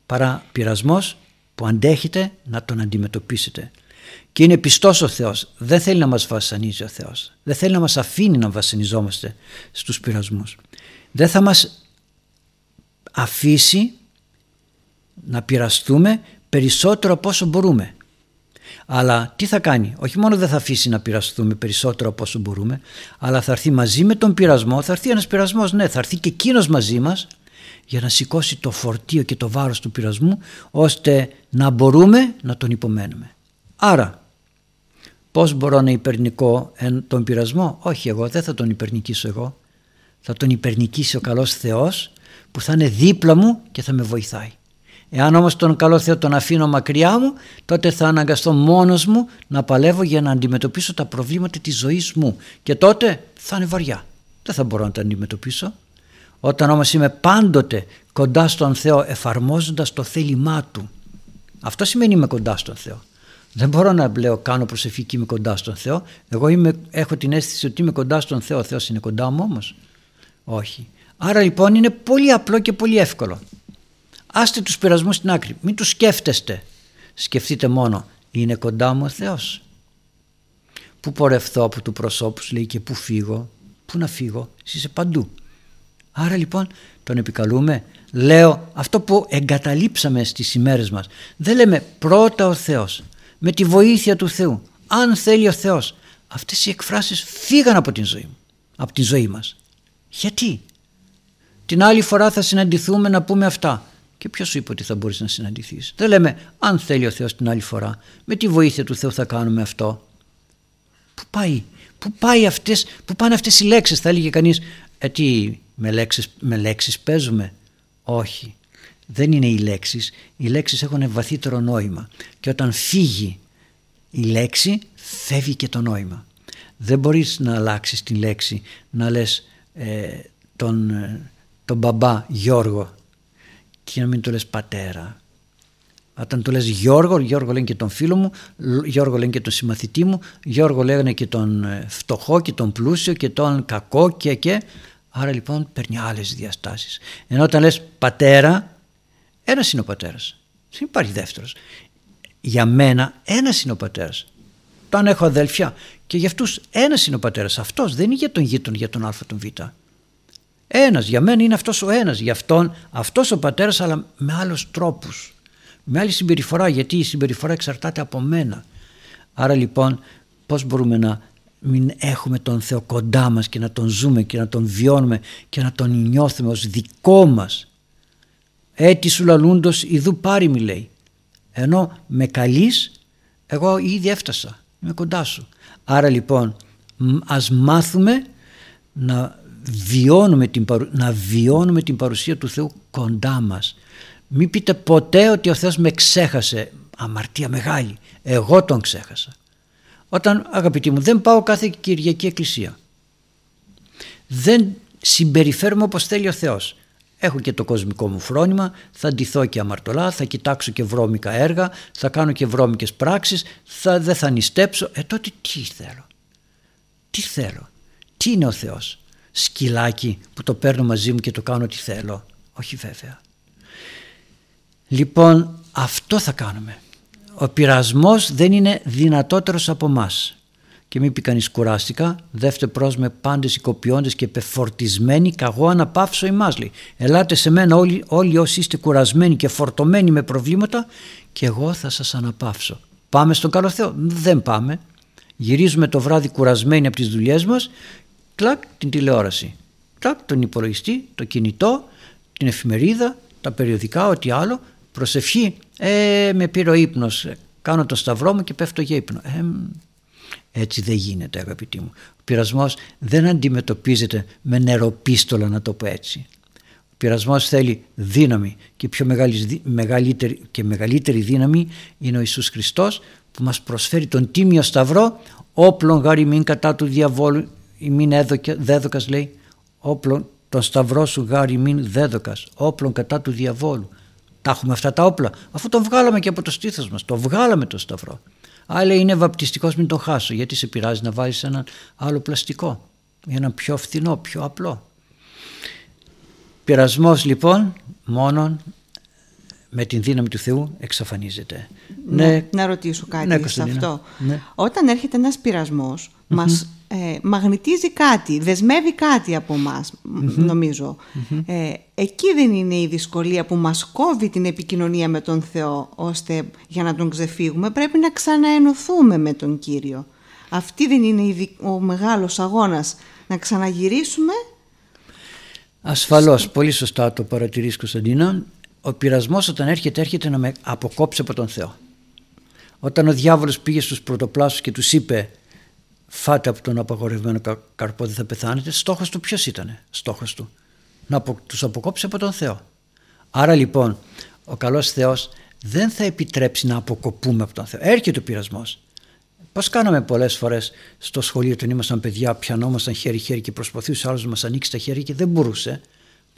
παρά πειρασμός που αντέχετε να τον αντιμετωπίσετε. Και είναι πιστός ο Θεός. Δεν θέλει να μας βασανίζει ο Θεός. Δεν θέλει να μας αφήνει να βασανιζόμαστε στους πειρασμούς. Δεν θα μας αφήσει να πειραστούμε περισσότερο από όσο μπορούμε. Αλλά τι θα κάνει, όχι μόνο δεν θα αφήσει να πειραστούμε περισσότερο από όσο μπορούμε, αλλά θα έρθει μαζί με τον πειρασμό, θα έρθει ένας πειρασμός, ναι, θα έρθει και εκείνος μαζί μας για να σηκώσει το φορτίο και το βάρος του πειρασμού, ώστε να μπορούμε να τον υπομένουμε. Άρα, πώς μπορώ να υπερνικώ τον πειρασμό, όχι εγώ, δεν θα τον υπερνικήσω εγώ, θα τον υπερνικήσει ο καλός Θεός που θα είναι δίπλα μου και θα με βοηθάει. Εάν όμως τον καλό Θεό τον αφήνω μακριά μου, τότε θα αναγκαστώ μόνος μου να παλεύω για να αντιμετωπίσω τα προβλήματα της ζωής μου. Και τότε θα είναι βαριά. Δεν θα μπορώ να τα αντιμετωπίσω. Όταν όμως είμαι πάντοτε κοντά στον Θεό εφαρμόζοντας το θέλημά Του. Αυτό σημαίνει είμαι κοντά στον Θεό. Δεν μπορώ να λέω κάνω προσευχή και είμαι κοντά στον Θεό. Εγώ είμαι, έχω την αίσθηση ότι είμαι κοντά στον Θεό. Ο Θεός είναι κοντά μου όμως. Όχι. Άρα λοιπόν είναι πολύ απλό και πολύ εύκολο. Άστε τους πειρασμούς στην άκρη. Μην τους σκέφτεστε. Σκεφτείτε μόνο είναι κοντά μου ο Θεός. Πού πορευθώ από του προσώπους λέει και πού φύγω. Πού να φύγω. Εσύ είσαι παντού. Άρα λοιπόν τον επικαλούμε. Λέω αυτό που εγκαταλείψαμε στις ημέρες μας. Δεν λέμε πρώτα ο Θεός. Με τη βοήθεια του Θεού. Αν θέλει ο Θεός. Αυτές οι εκφράσεις φύγαν από την ζωή μου. Από τη ζωή μας. Γιατί; Την άλλη φορά θα συναντηθούμε να πούμε αυτά. Και ποιος σου είπε ότι θα μπορείς να συναντηθείς; Δεν λέμε αν θέλει ο Θεός την άλλη φορά. Με τη βοήθεια του Θεού θα κάνουμε αυτό; Πού πάει, πού, πάει αυτές, πού πάνε αυτές οι λέξεις θα έλεγε κανείς ε, τι με λέξεις, με λέξεις παίζουμε; Όχι δεν είναι οι λέξεις οι λέξεις έχουν βαθύτερο νόημα και όταν φύγει η λέξη φεύγει και το νόημα δεν μπορείς να αλλάξεις την λέξη να λες ε, τον, ε, τον μπαμπά Γιώργο και να μην το λες πατέρα. Όταν το λες Γιώργο, Γιώργο λένε και τον φίλο μου, Γιώργο λένε και τον συμμαθητή μου, Γιώργο λένε και τον ε, φτωχό και τον πλούσιο και τον κακό και και. Άρα λοιπόν παίρνει άλλες διαστάσεις. Ενώ όταν λες πατέρα, ένας είναι ο πατέρας. Δεν υπάρχει δεύτερος. Για μένα ένας είναι ο πατέρας. αν έχω αδέλφια και για αυτούς ένας είναι ο πατέρας. Αυτός δεν είναι για τον γείτον, για τον α, τον β. Ένας, για μένα είναι αυτός ο ένας, για αυτόν αυτός ο πατέρας αλλά με άλλους τρόπους, με άλλη συμπεριφορά γιατί η συμπεριφορά εξαρτάται από μένα. Άρα λοιπόν πώς μπορούμε να μην έχουμε τον Θεό κοντά μας και να τον ζούμε και να τον βιώνουμε και να τον νιώθουμε ως δικό μας. Έτσι σου λαλούντος ιδού πάρει μη λέει. Ενώ με καλείς εγώ ήδη έφτασα, είμαι κοντά σου. Άρα λοιπόν ας μάθουμε να βιώνουμε την, να βιώνουμε την παρουσία του Θεού κοντά μας. Μην πείτε ποτέ ότι ο Θεός με ξέχασε. Αμαρτία μεγάλη. Εγώ τον ξέχασα. Όταν αγαπητοί μου δεν πάω κάθε Κυριακή Εκκλησία. Δεν συμπεριφέρουμε όπως θέλει ο Θεός. Έχω και το κοσμικό μου φρόνημα, θα ντυθώ και αμαρτωλά, θα κοιτάξω και βρώμικα έργα, θα κάνω και βρώμικες πράξεις, θα, δεν θα νηστέψω. Ε τότε τι θέλω; Τι θέλω; Τι είναι ο Θεός; Σκυλάκι που το παίρνω μαζί μου και το κάνω ό,τι θέλω. Όχι βέβαια. Λοιπόν αυτό θα κάνουμε. Ο πειρασμός δεν είναι δυνατότερος από μας και μην πει κανείς κουράστηκα, δεύτε προς με πάντες οικοποιώντες και πεφορτισμένοι καγώ αναπαύσω εμάς λέει. Ελάτε σε μένα όλοι, όλοι όσοι είστε κουρασμένοι και φορτωμένοι με προβλήματα και εγώ θα σας αναπαύσω. Πάμε στον καλό Θεό. Δεν πάμε. Γυρίζουμε το βράδυ κουρασμένοι από τις δουλειές μας, κλακ την τηλεόραση, κλακ τον υπολογιστή, το κινητό, την εφημερίδα, τα περιοδικά, ό,τι άλλο, προσευχή, ε, με πήρε ο ύπνος, κάνω το σταυρό μου και πέφτω για ύπνο. Ε, έτσι δεν γίνεται αγαπητοί μου. Ο πειρασμός δεν αντιμετωπίζεται με νεροπίστολα να το πω έτσι. Ο πειρασμός θέλει δύναμη και πιο μεγαλύτερη, και μεγαλύτερη δύναμη είναι ο Ιησούς Χριστός που μας προσφέρει τον τίμιο σταυρό όπλον γάρι κατά του διαβόλου ή μην δέδοκας λέει όπλον τον σταυρό σου γάρι μην δέδοκας όπλον κατά του διαβόλου. Τα έχουμε αυτά τα όπλα αφού τον βγάλαμε και από το στήθος μας, το βγάλαμε το σταυρό. Άλλα είναι βαπτιστικός μην το χάσω γιατί σε πειράζει να βάλεις ένα άλλο πλαστικό ένα πιο φθηνό, πιο απλό. Πειρασμός λοιπόν μόνον με την δύναμη του Θεού εξαφανίζεται. Ναι, ναι. Να ρωτήσω κάτι ναι, σε αυτό. Ναι. Όταν έρχεται ένας πειρασμός, μας ε, μαγνητίζει κάτι, δεσμεύει κάτι από μας, νομιζω Ε, εκεί δεν είναι η δυσκολία που μας κόβει την επικοινωνία με τον Θεό, ώστε για να τον ξεφύγουμε πρέπει να ξαναενωθούμε με τον Κύριο. Αυτή δεν είναι ο μεγάλος αγώνας, να ξαναγυρίσουμε. Ασφαλώς, πολύ σωστά το παρατηρείς Κωνσταντίνα. Ο πειρασμός όταν έρχεται, έρχεται να με αποκόψει από τον Θεό. Όταν ο διάβολος πήγε στους πρωτοπλάσους και τους είπε φάτε από τον απαγορευμένο καρπό δεν θα πεθάνετε στόχος του ποιος ήτανε; Στόχος του να τους αποκόψει από τον Θεό άρα λοιπόν ο καλός Θεός δεν θα επιτρέψει να αποκοπούμε από τον Θεό έρχεται ο πειρασμός Πώς κάναμε πολλές φορές στο σχολείο όταν ήμασταν παιδιά, πιανόμασταν χέρι-χέρι και προσπαθούσε άλλος να μας ανοίξει τα χέρια και δεν μπορούσε.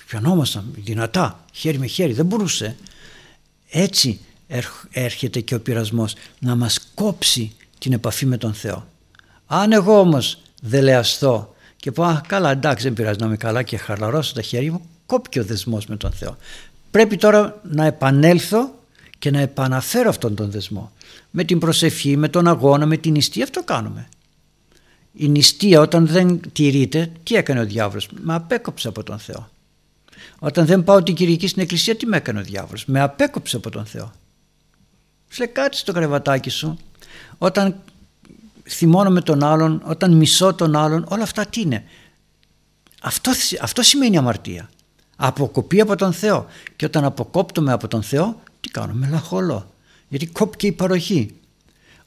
Πιανόμασταν δυνατά, χέρι με χέρι, δεν μπορούσε. Έτσι έρχεται και ο πειρασμός να μας κόψει την επαφή με τον Θεό. Αν εγώ όμως δελεαστώ και πω α, καλά εντάξει δεν πειράζει να είμαι καλά και χαλαρώσω τα χέρια μου κόπηκε ο δεσμός με τον Θεό. Πρέπει τώρα να επανέλθω και να επαναφέρω αυτόν τον δεσμό. Με την προσευχή, με τον αγώνα, με την νηστεία αυτό κάνουμε. Η νηστεία όταν δεν τηρείται, τι έκανε ο διάβολος, με απέκοψε από τον Θεό. Όταν δεν πάω την Κυριακή στην εκκλησία, τι με έκανε ο διάβολος, με απέκοψε από τον Θεό. Σε κάτσε στο κρεβατάκι σου. Όταν θυμώνω με τον άλλον, όταν μισώ τον άλλον, όλα αυτά τι είναι. Αυτό, αυτό σημαίνει αμαρτία. Αποκοπή από τον Θεό. Και όταν αποκόπτουμε από τον Θεό, τι κάνω, μελαγχολώ. Γιατί κόπηκε η παροχή.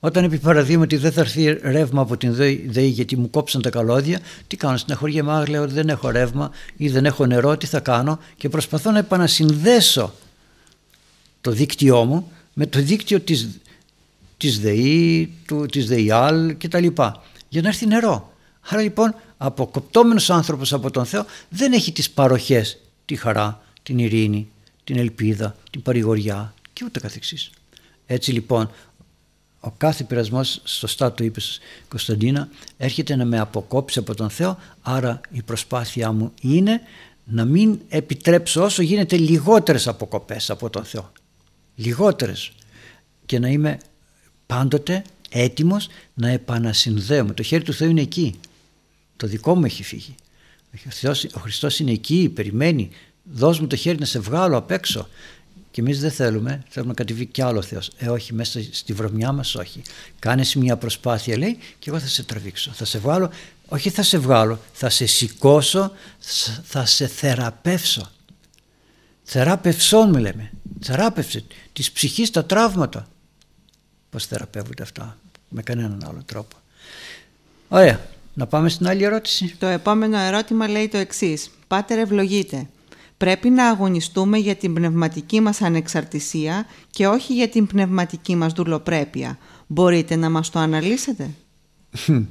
Όταν επί παραδείγματι δεν θα έρθει ρεύμα από την ΔΕΗ γιατί μου κόψαν τα καλώδια, τι κάνω, στην αχωριέμά λέω ότι δεν έχω ρεύμα ή δεν έχω νερό, τι θα κάνω και προσπαθώ να επανασυνδέσω το δίκτυό μου με το δίκτυο της της ΔΕΗ, του, της ΔΕΙΑΛ κτλ. Για να έρθει νερό. Άρα λοιπόν αποκοπτόμενος άνθρωπος από τον Θεό δεν έχει τις παροχές, τη χαρά, την ειρήνη, την ελπίδα, την παρηγοριά και ούτε καθεξής. Έτσι λοιπόν ο κάθε πειρασμός, σωστά το είπε Κωνσταντίνα, έρχεται να με αποκόψει από τον Θεό, άρα η προσπάθειά μου είναι να μην επιτρέψω όσο γίνεται λιγότερες αποκοπές από τον Θεό. Λιγότερες. Και να είμαι πάντοτε έτοιμος να επανασυνδέομαι. Το χέρι του Θεού είναι εκεί. Το δικό μου έχει φύγει. Ο, Θεός, ο Χριστός είναι εκεί, περιμένει. Δώσ' μου το χέρι να σε βγάλω απ' έξω. Και εμείς δεν θέλουμε, θέλουμε να κατεβεί κι άλλο Θεός. Ε, όχι, μέσα στη βρωμιά μας όχι. Κάνε μια προσπάθεια, λέει, και εγώ θα σε τραβήξω. Θα σε βγάλω, όχι θα σε βγάλω, θα σε σηκώσω, θα σε θεραπεύσω. Θεράπευσόν μου λέμε. Θεράπευσε της ψυχής τα τραύματα πώς θεραπεύονται αυτά με κανέναν άλλο τρόπο. Ωραία. Να πάμε στην άλλη ερώτηση. Το επόμενο ερώτημα λέει το εξής. Πάτερ ευλογείτε. Πρέπει να αγωνιστούμε για την πνευματική μας ανεξαρτησία και όχι για την πνευματική μας δουλοπρέπεια. Μπορείτε να μας το αναλύσετε;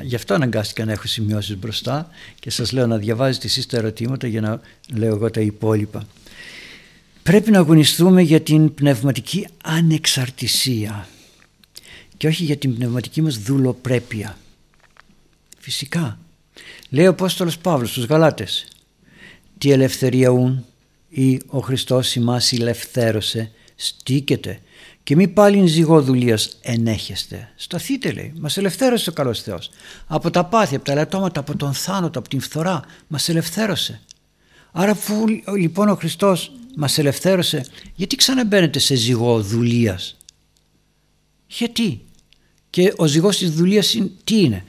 Γι' αυτό αναγκάστηκα να έχω σημειώσεις μπροστά και σας λέω να διαβάζετε εσείς τα ερωτήματα για να λέω εγώ τα υπόλοιπα. Πρέπει να αγωνιστούμε για την πνευματική ανεξαρτησία και όχι για την πνευματική μας δουλοπρέπεια. Φυσικά. Λέει ο Απόστολος Παύλος στους Γαλάτες «Τι ελευθερία ούν ή ο Χριστός ημάς ελευθέρωσε, στήκεται και μη πάλιν ζυγοδουλίας ενέχεστε. Σταθείτε λέει, μας ελευθέρωσε ο καλός Θεός. Από τα πάθη, από τα ελαττώματα, από τον θάνατο, από την φθορά, μας ελευθέρωσε. Άρα αφού λοιπόν ο Χριστός μας ελευθέρωσε, γιατί ξαναμπαίνετε σε ζυγό δουλείας; Γιατί; Και ο ζυγός της δουλείας τι είναι;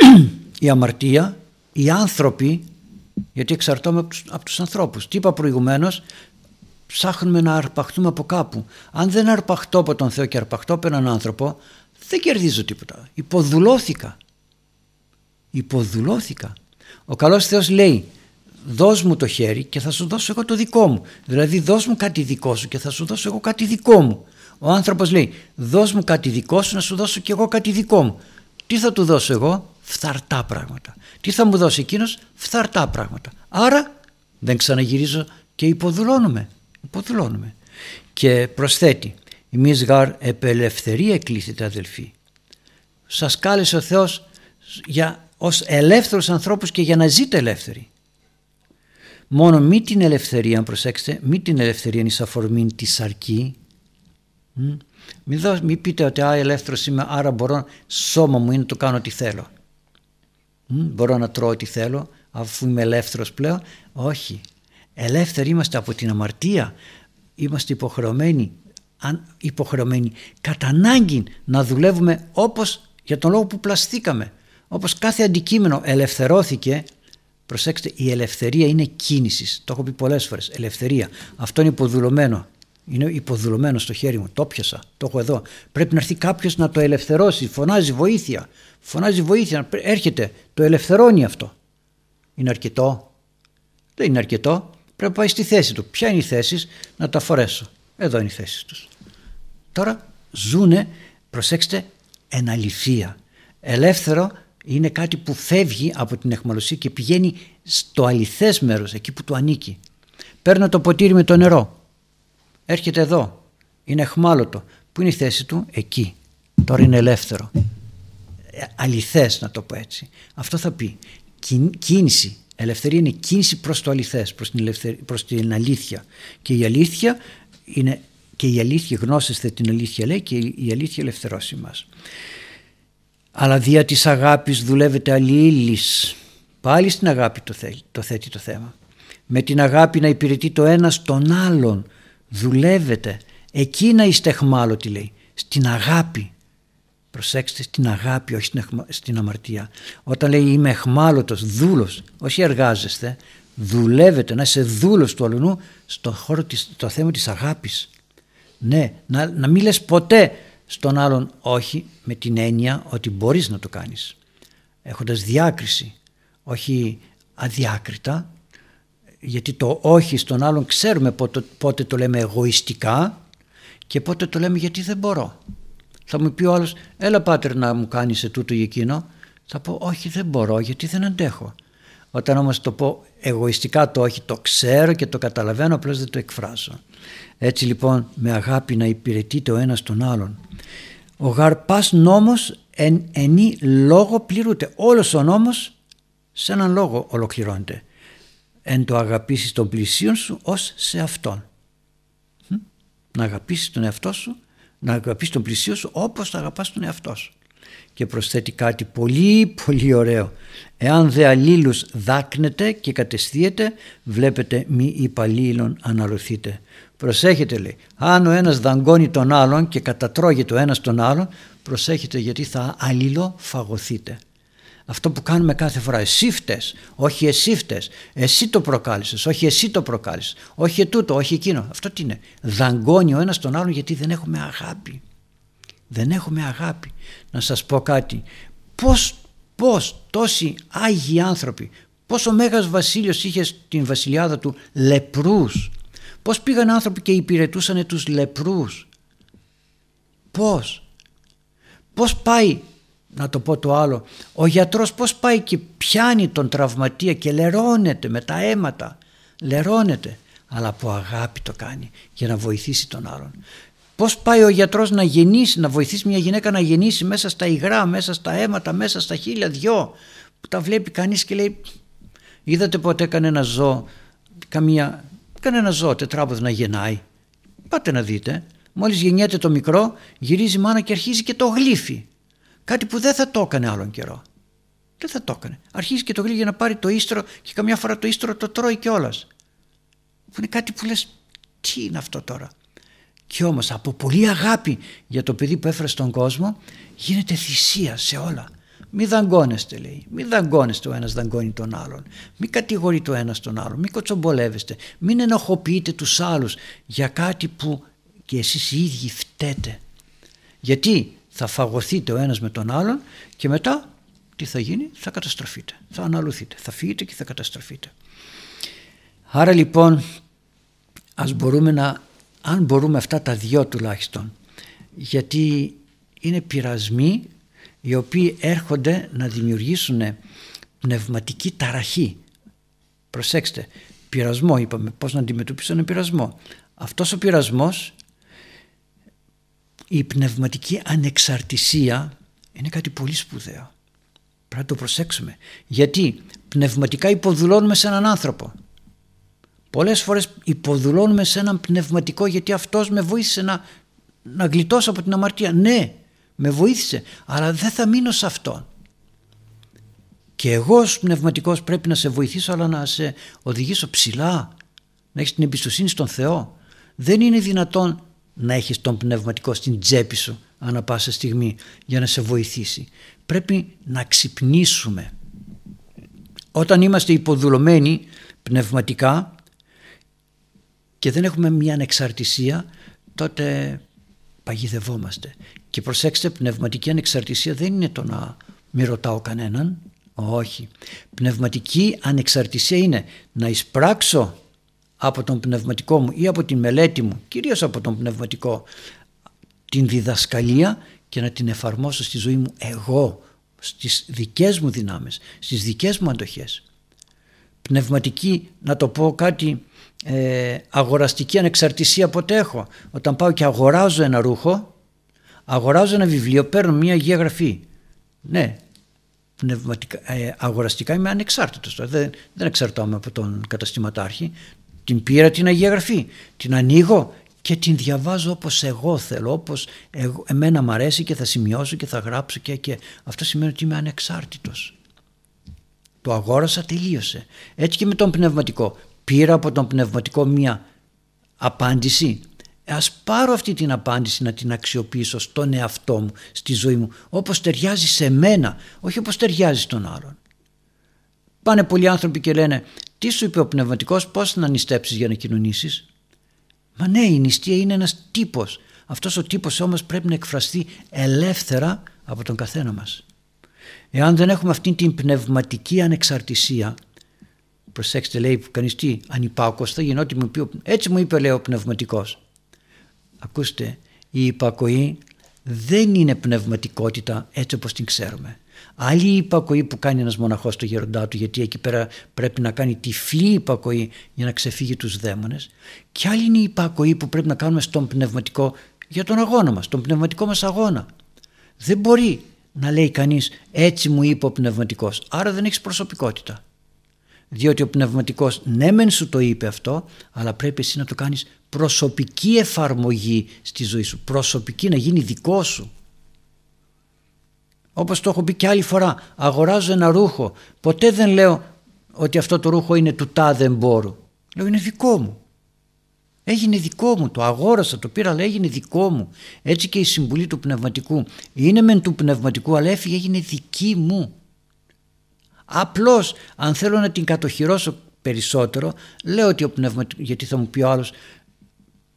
η αμαρτία, οι άνθρωποι, γιατί εξαρτώμε από τους, από τους ανθρώπους. Τι είπα προηγουμένως, ψάχνουμε να αρπαχτούμε από κάπου. Αν δεν αρπαχτώ από τον Θεό και αρπαχτώ από έναν άνθρωπο, δεν κερδίζω τίποτα. Υποδουλώθηκα. Υποδουλώθηκα. Ο καλός Θεός λέει δώσ' μου το χέρι και θα σου δώσω εγώ το δικό μου. Δηλαδή δώσ' μου κάτι δικό σου και θα σου δώσω εγώ κάτι δικό μου. Ο άνθρωπος λέει δώσ' μου κάτι δικό σου να σου δώσω και εγώ κάτι δικό μου. Τι θα του δώσω εγώ, φθαρτά πράγματα. Τι θα μου δώσει εκείνος, φθαρτά πράγματα. Άρα δεν ξαναγυρίζω και υποδουλώνουμε. Υποδουλώνουμε. Και προσθέτει, εμείς γαρ επελευθερία εκλήθητε αδελφοί. Σας κάλεσε ο Θεός για, ως ελεύθερους ανθρώπους και για να ζείτε ελεύθεροι. Μόνο μη την ελευθερία, αν προσέξετε, μη την ελευθερία εις αφορμή τη σαρκή. Μην, δω, μη πείτε ότι α, ελεύθερος είμαι, άρα μπορώ, σώμα μου είναι να το κάνω ό,τι θέλω. Μπορώ να τρώω ό,τι θέλω, αφού είμαι ελεύθερος πλέον. Όχι. Ελεύθεροι είμαστε από την αμαρτία. Είμαστε υποχρεωμένοι, αν, υποχρεωμένοι κατά ανάγκη να δουλεύουμε όπως για τον λόγο που πλαστήκαμε. Όπως κάθε αντικείμενο ελευθερώθηκε Προσέξτε, η ελευθερία είναι κίνησης. Το έχω πει πολλές φορές. Ελευθερία. Αυτό είναι υποδουλωμένο. Είναι υποδουλωμένο στο χέρι μου. Το πιασα. Το έχω εδώ. Πρέπει να έρθει κάποιος να το ελευθερώσει. Φωνάζει βοήθεια. Φωνάζει βοήθεια. Έρχεται. Το ελευθερώνει αυτό. Είναι αρκετό; Δεν είναι αρκετό. Πρέπει να πάει στη θέση του. Ποια είναι η θέση να τα φορέσω. Εδώ είναι η θέση τους. Τώρα ζούνε, προσέξτε, εναλυφία. Ελεύθερο είναι κάτι που φεύγει από την εχμαλωσία και πηγαίνει στο αληθές μέρος, εκεί που του ανήκει. Παίρνω το ποτήρι με το νερό. Έρχεται εδώ. Είναι εχμάλωτο. Πού είναι η θέση του; Εκεί. Τώρα είναι ελεύθερο. Ε, αληθές να το πω έτσι. Αυτό θα πει. Κίνηση. Ελευθερία είναι κίνηση προς το αληθές, προς την, προς την αλήθεια. Και η αλήθεια είναι και η αλήθεια γνώσεστε την αλήθεια λέει και η αλήθεια ελευθερώσει μας αλλά δια της αγάπης δουλεύετε αλλήλεις. Πάλι στην αγάπη το, θέλει, το θέτει το θέμα. Με την αγάπη να υπηρετεί το ένας τον άλλον. Δουλεύετε. Εκεί να είστε εχμάλωτοι λέει. Στην αγάπη. Προσέξτε στην αγάπη όχι στην αμαρτία. Όταν λέει είμαι εχμάλωτος, δούλος, όχι εργάζεστε, δουλεύετε να είσαι δούλος του αλλού στο χώρο της, το θέμα της αγάπης. Ναι, να, να μην λες ποτέ στον άλλον όχι με την έννοια ότι μπορείς να το κάνεις έχοντας διάκριση όχι αδιάκριτα γιατί το όχι στον άλλον ξέρουμε πότε, πότε το λέμε εγωιστικά και πότε το λέμε γιατί δεν μπορώ. Θα μου πει ο άλλος έλα πάτερ να μου κάνεις τούτο ή εκείνο θα πω όχι δεν μπορώ γιατί δεν αντέχω όταν όμως το πω εγωιστικά το όχι το ξέρω και το καταλαβαίνω απλώς δεν το εκφράζω. Έτσι λοιπόν με αγάπη να υπηρετείτε ο ένας τον άλλον. Ο γαρπάς νόμος εν ενή λόγο πληρούνται. Όλος ο νόμος σε έναν λόγο ολοκληρώνεται. Εν το αγαπήσεις τον πλησίον σου ως σε αυτόν. Να αγαπήσεις τον εαυτό σου, να αγαπήσεις τον πλησίον σου όπως θα αγαπάς τον εαυτό σου. Και προσθέτει κάτι πολύ πολύ ωραίο. Εάν δε αλλήλους δάκνετε και κατεστίετε, βλέπετε μη υπαλλήλων αναλωθείτε. Προσέχετε λέει, αν ο ένας δαγκώνει τον άλλον και κατατρώγει το ένας τον άλλον, προσέχετε γιατί θα αλληλοφαγωθείτε. Αυτό που κάνουμε κάθε φορά, εσύ φταίς, όχι εσύ φταίς, εσύ το προκάλεσες, όχι εσύ το προκάλεσες, όχι ετούτο, όχι εκείνο. Αυτό τι είναι, δαγκώνει ο ένας τον άλλον γιατί δεν έχουμε αγάπη. Δεν έχουμε αγάπη. Να σας πω κάτι, πώς, πώς τόσοι Άγιοι άνθρωποι, πώς ο Μέγας Βασίλειος είχε στην βασιλιάδα του λεπρούς, Πώς πήγαν άνθρωποι και υπηρετούσαν τους λεπρούς; Πώς; Πώς πάει να το πω το άλλο, ο γιατρός πώς πάει και πιάνει τον τραυματία και λερώνεται με τα αίματα, λερώνεται, αλλά από αγάπη το κάνει για να βοηθήσει τον άλλον. Πώς πάει ο γιατρός να γεννήσει, να βοηθήσει μια γυναίκα να γεννήσει μέσα στα υγρά, μέσα στα αίματα, μέσα στα χίλια δυο που τα βλέπει κανείς και λέει είδατε ποτέ κανένα ζώο, καμία, κανένα ζώο τετράποδο να γεννάει. Πάτε να δείτε. Μόλις γεννιέται το μικρό γυρίζει η μάνα και αρχίζει και το γλύφει. Κάτι που δεν θα το έκανε άλλον καιρό. Δεν θα το έκανε. Αρχίζει και το γλύφει για να πάρει το ίστρο και καμιά φορά το ίστρο το τρώει κιόλας. Που είναι κάτι που λες τι είναι αυτό τώρα; Και όμως από πολύ αγάπη για το παιδί που έφερε στον κόσμο γίνεται θυσία σε όλα. Μη δαγκώνεστε λέει, μη δαγκώνεστε ο ένας δαγκώνει τον άλλον, μη κατηγορεί το ένας τον άλλον, μη κοτσομπολεύεστε, μην ενοχοποιείτε τους άλλους για κάτι που και εσείς οι ίδιοι φταίτε. Γιατί θα φαγωθείτε ο ένας με τον άλλον και μετά τι θα γίνει, θα καταστραφείτε, θα αναλουθείτε, θα φύγετε και θα καταστραφείτε. Άρα λοιπόν ας μπορούμε να αν μπορούμε αυτά τα δυο τουλάχιστον γιατί είναι πειρασμοί οι οποίοι έρχονται να δημιουργήσουν πνευματική ταραχή. Προσέξτε, πειρασμό είπαμε, πώς να αντιμετωπίσω ένα πειρασμό. Αυτός ο πειρασμός, η πνευματική ανεξαρτησία είναι κάτι πολύ σπουδαίο. Πρέπει να το προσέξουμε. Γιατί πνευματικά υποδουλώνουμε σε έναν άνθρωπο. Πολλές φορές υποδουλώνουμε σε έναν πνευματικό γιατί αυτός με βοήθησε να, να γλιτώσω από την αμαρτία. Ναι, με βοήθησε, αλλά δεν θα μείνω σε αυτόν. Και εγώ ως πνευματικός πρέπει να σε βοηθήσω αλλά να σε οδηγήσω ψηλά, να έχεις την εμπιστοσύνη στον Θεό. Δεν είναι δυνατόν να έχεις τον πνευματικό στην τσέπη σου ανά πάσα στιγμή για να σε βοηθήσει. Πρέπει να ξυπνήσουμε. Όταν είμαστε υποδουλωμένοι πνευματικά και δεν έχουμε μια ανεξαρτησία τότε παγιδευόμαστε. Και προσέξτε πνευματική ανεξαρτησία δεν είναι το να μη ρωτάω κανέναν. Όχι. Πνευματική ανεξαρτησία είναι να εισπράξω από τον πνευματικό μου ή από την μελέτη μου, κυρίως από τον πνευματικό, την διδασκαλία και να την εφαρμόσω στη ζωή μου εγώ, στις δικές μου δυνάμεις, στις δικές μου αντοχές. Πνευματική, να το πω κάτι ε, αγοραστική ανεξαρτησία ποτέ έχω. Όταν πάω και αγοράζω ένα ρούχο, αγοράζω ένα βιβλίο, παίρνω μια Αγία Γραφή. Ναι, πνευματικά, ε, αγοραστικά είμαι ανεξάρτητος. Δεν, δεν εξαρτώμαι από τον καταστηματάρχη. Την πήρα την Αγία Γραφή, την ανοίγω και την διαβάζω όπως εγώ θέλω, όπως εγώ, εμένα μου αρέσει και θα σημειώσω και θα γράψω και, και αυτό σημαίνει ότι είμαι ανεξάρτητος. Το αγόρασα, τελείωσε. Έτσι και με τον πνευματικό πήρα από τον πνευματικό μία απάντηση. Ας πάρω αυτή την απάντηση να την αξιοποιήσω στον εαυτό μου, στη ζωή μου, όπως ταιριάζει σε μένα, όχι όπως ταιριάζει στον άλλον. Πάνε πολλοί άνθρωποι και λένε τι σου είπε ο πνευματικός, πώς να νηστέψεις για να κοινωνήσεις; Μα ναι, η νηστεία είναι ένας τύπος. Αυτός ο τύπος όμως πρέπει να εκφραστεί ελεύθερα από τον καθένα μας. Εάν δεν έχουμε αυτή την πνευματική ανεξαρτησία προσέξτε λέει που κανείς τι ανυπάκος θα γίνει ό,τι μου πει έτσι μου είπε λέει ο πνευματικός ακούστε η υπακοή δεν είναι πνευματικότητα έτσι όπως την ξέρουμε. Άλλη η υπακοή που κάνει ένας μοναχός στο γεροντά του γιατί εκεί πέρα πρέπει να κάνει τυφλή υπακοή για να ξεφύγει τους δαίμονες. Και άλλη είναι η υπακοή που πρέπει να κάνουμε στον πνευματικό για τον αγώνα μας, τον πνευματικό μας αγώνα. Δεν μπορεί να λέει κανείς έτσι μου είπε ο πνευματικός άρα δεν έχεις προσωπικότητα διότι ο πνευματικός ναι μεν σου το είπε αυτό αλλά πρέπει εσύ να το κάνεις προσωπική εφαρμογή στη ζωή σου. Προσωπική να γίνει δικό σου. Όπως το έχω πει και άλλη φορά αγοράζω ένα ρούχο. Ποτέ δεν λέω ότι αυτό το ρούχο είναι του τάδε εμπόρου. Λέω είναι δικό μου. Έγινε δικό μου το αγόρασα το πήρα αλλά έγινε δικό μου. Έτσι και η συμβουλή του πνευματικού. Είναι μεν του πνευματικού αλλά έφυγε έγινε δική μου Απλώς αν θέλω να την κατοχυρώσω περισσότερο λέω ότι ο πνευματικός, γιατί θα μου πει ο άλλος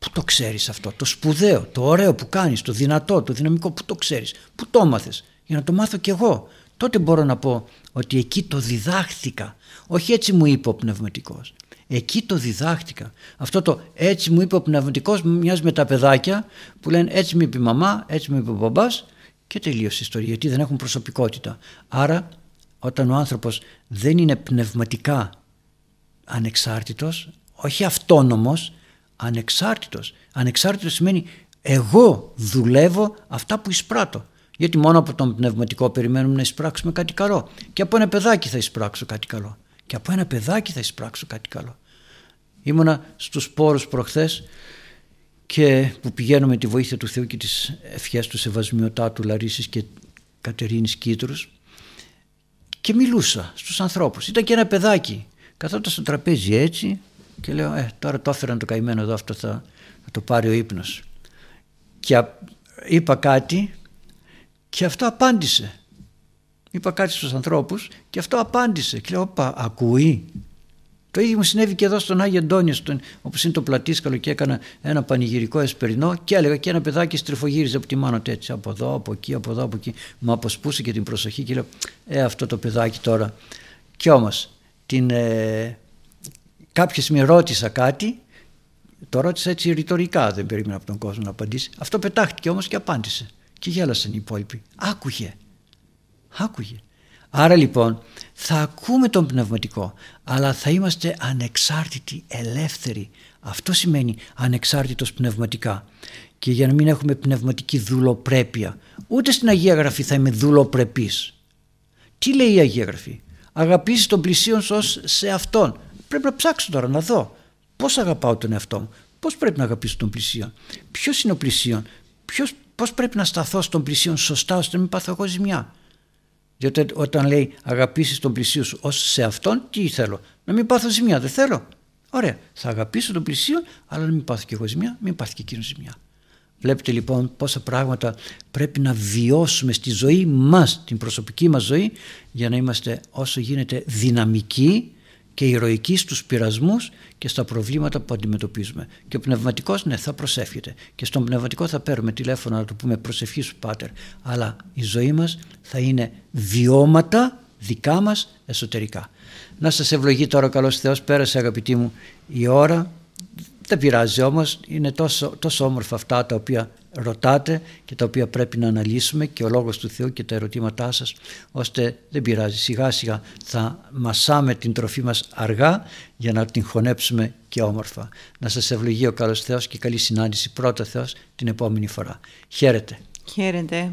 Πού το ξέρεις αυτό, το σπουδαίο, το ωραίο που κάνεις, το δυνατό, το δυναμικό, πού το ξέρεις, πού το μάθες, για να το μάθω κι εγώ. Τότε μπορώ να πω ότι εκεί το διδάχθηκα, όχι έτσι μου είπε ο πνευματικός. Εκεί το διδάχτηκα. Αυτό το έτσι μου είπε ο πνευματικός μοιάζει με τα παιδάκια που λένε έτσι μου είπε η μαμά, έτσι μου είπε ο μπαμπάς και τελείωσε η ιστορία γιατί δεν έχουν προσωπικότητα. Άρα όταν ο άνθρωπος δεν είναι πνευματικά ανεξάρτητος, όχι αυτόνομος, ανεξάρτητος. Ανεξάρτητος σημαίνει εγώ δουλεύω αυτά που εισπράττω. Γιατί μόνο από τον πνευματικό περιμένουμε να εισπράξουμε κάτι καλό. Και από ένα παιδάκι θα εισπράξω κάτι καλό. Και από ένα παιδάκι θα εισπράξω κάτι καλό. Ήμουνα στους πόρους προχθές και που πηγαίνω με τη βοήθεια του Θεού και τις ευχές του Σεβασμιωτάτου Λαρίσης και Κατερίνης Κίτρους και μιλούσα στους ανθρώπους. Ήταν και ένα παιδάκι. Καθόταν στο τραπέζι έτσι και λέω ε, τώρα το έφεραν το καημένο εδώ αυτό θα, θα το πάρει ο ύπνος. Και είπα κάτι και αυτό απάντησε. Είπα κάτι στους ανθρώπους και αυτό απάντησε. Και λέω, όπα, ακούει. Το ίδιο μου συνέβη και εδώ στον Άγιο Αντώνιο, στον, όπως είναι το πλατήσκαλο και έκανα ένα πανηγυρικό εσπερινό και έλεγα και ένα παιδάκι στριφογύριζε από τη μάνα του έτσι, από εδώ, από εκεί, από εδώ, από εκεί. Μου αποσπούσε και την προσοχή και λέω, ε αυτό το παιδάκι τώρα. Κι όμως, την, ε, κάποιος με ρώτησα κάτι, το ρώτησα έτσι ρητορικά, δεν περίμενα από τον κόσμο να απαντήσει. Αυτό πετάχτηκε όμως και απάντησε. Και γέλασαν οι υπόλοιποι. Άκουγε. Άκουγε. Άρα λοιπόν θα ακούμε τον πνευματικό αλλά θα είμαστε ανεξάρτητοι, ελεύθεροι. Αυτό σημαίνει ανεξάρτητος πνευματικά. Και για να μην έχουμε πνευματική δουλοπρέπεια. Ούτε στην Αγία Γραφή θα είμαι δουλοπρεπής. Τι λέει η Αγία Γραφή; Αγαπήσεις τον πλησίον σου σε αυτόν. Πρέπει να ψάξω τώρα να δω. Πώς αγαπάω τον εαυτό μου. Πώς πρέπει να αγαπήσω τον πλησίον; Ποιος είναι ο πλησίον; Ποιος, πώς πρέπει να σταθώ στον πλησίον σωστά ώστε να μην πάθω εγώ ζημιά; Γιατί όταν λέει αγαπήσεις τον πλησίο σου ως σε αυτόν, τι θέλω; Να μην πάθω ζημιά, δεν θέλω. Ωραία, θα αγαπήσω τον πλησίο, αλλά να μην πάθω και εγώ ζημιά, μην πάθει και εκείνος ζημιά. Βλέπετε λοιπόν πόσα πράγματα πρέπει να βιώσουμε στη ζωή μας, την προσωπική μας ζωή, για να είμαστε όσο γίνεται δυναμικοί και ηρωική στους πειρασμούς και στα προβλήματα που αντιμετωπίζουμε. Και ο πνευματικός ναι θα προσεύχεται και στον πνευματικό θα παίρνουμε τηλέφωνο να του πούμε προσευχής σου πάτερ αλλά η ζωή μας θα είναι βιώματα δικά μας εσωτερικά. Να σας ευλογεί τώρα ο καλός Θεός πέρασε αγαπητοί μου η ώρα δεν πειράζει όμως είναι τόσο, τόσο όμορφα αυτά τα οποία ρωτάτε και τα οποία πρέπει να αναλύσουμε και ο Λόγος του Θεού και τα ερωτήματά σας ώστε δεν πειράζει σιγά σιγά θα μασάμε την τροφή μας αργά για να την χωνέψουμε και όμορφα. Να σας ευλογεί ο καλός Θεός και καλή συνάντηση πρώτα Θεός την επόμενη φορά. Χαίρετε. Χαίρετε.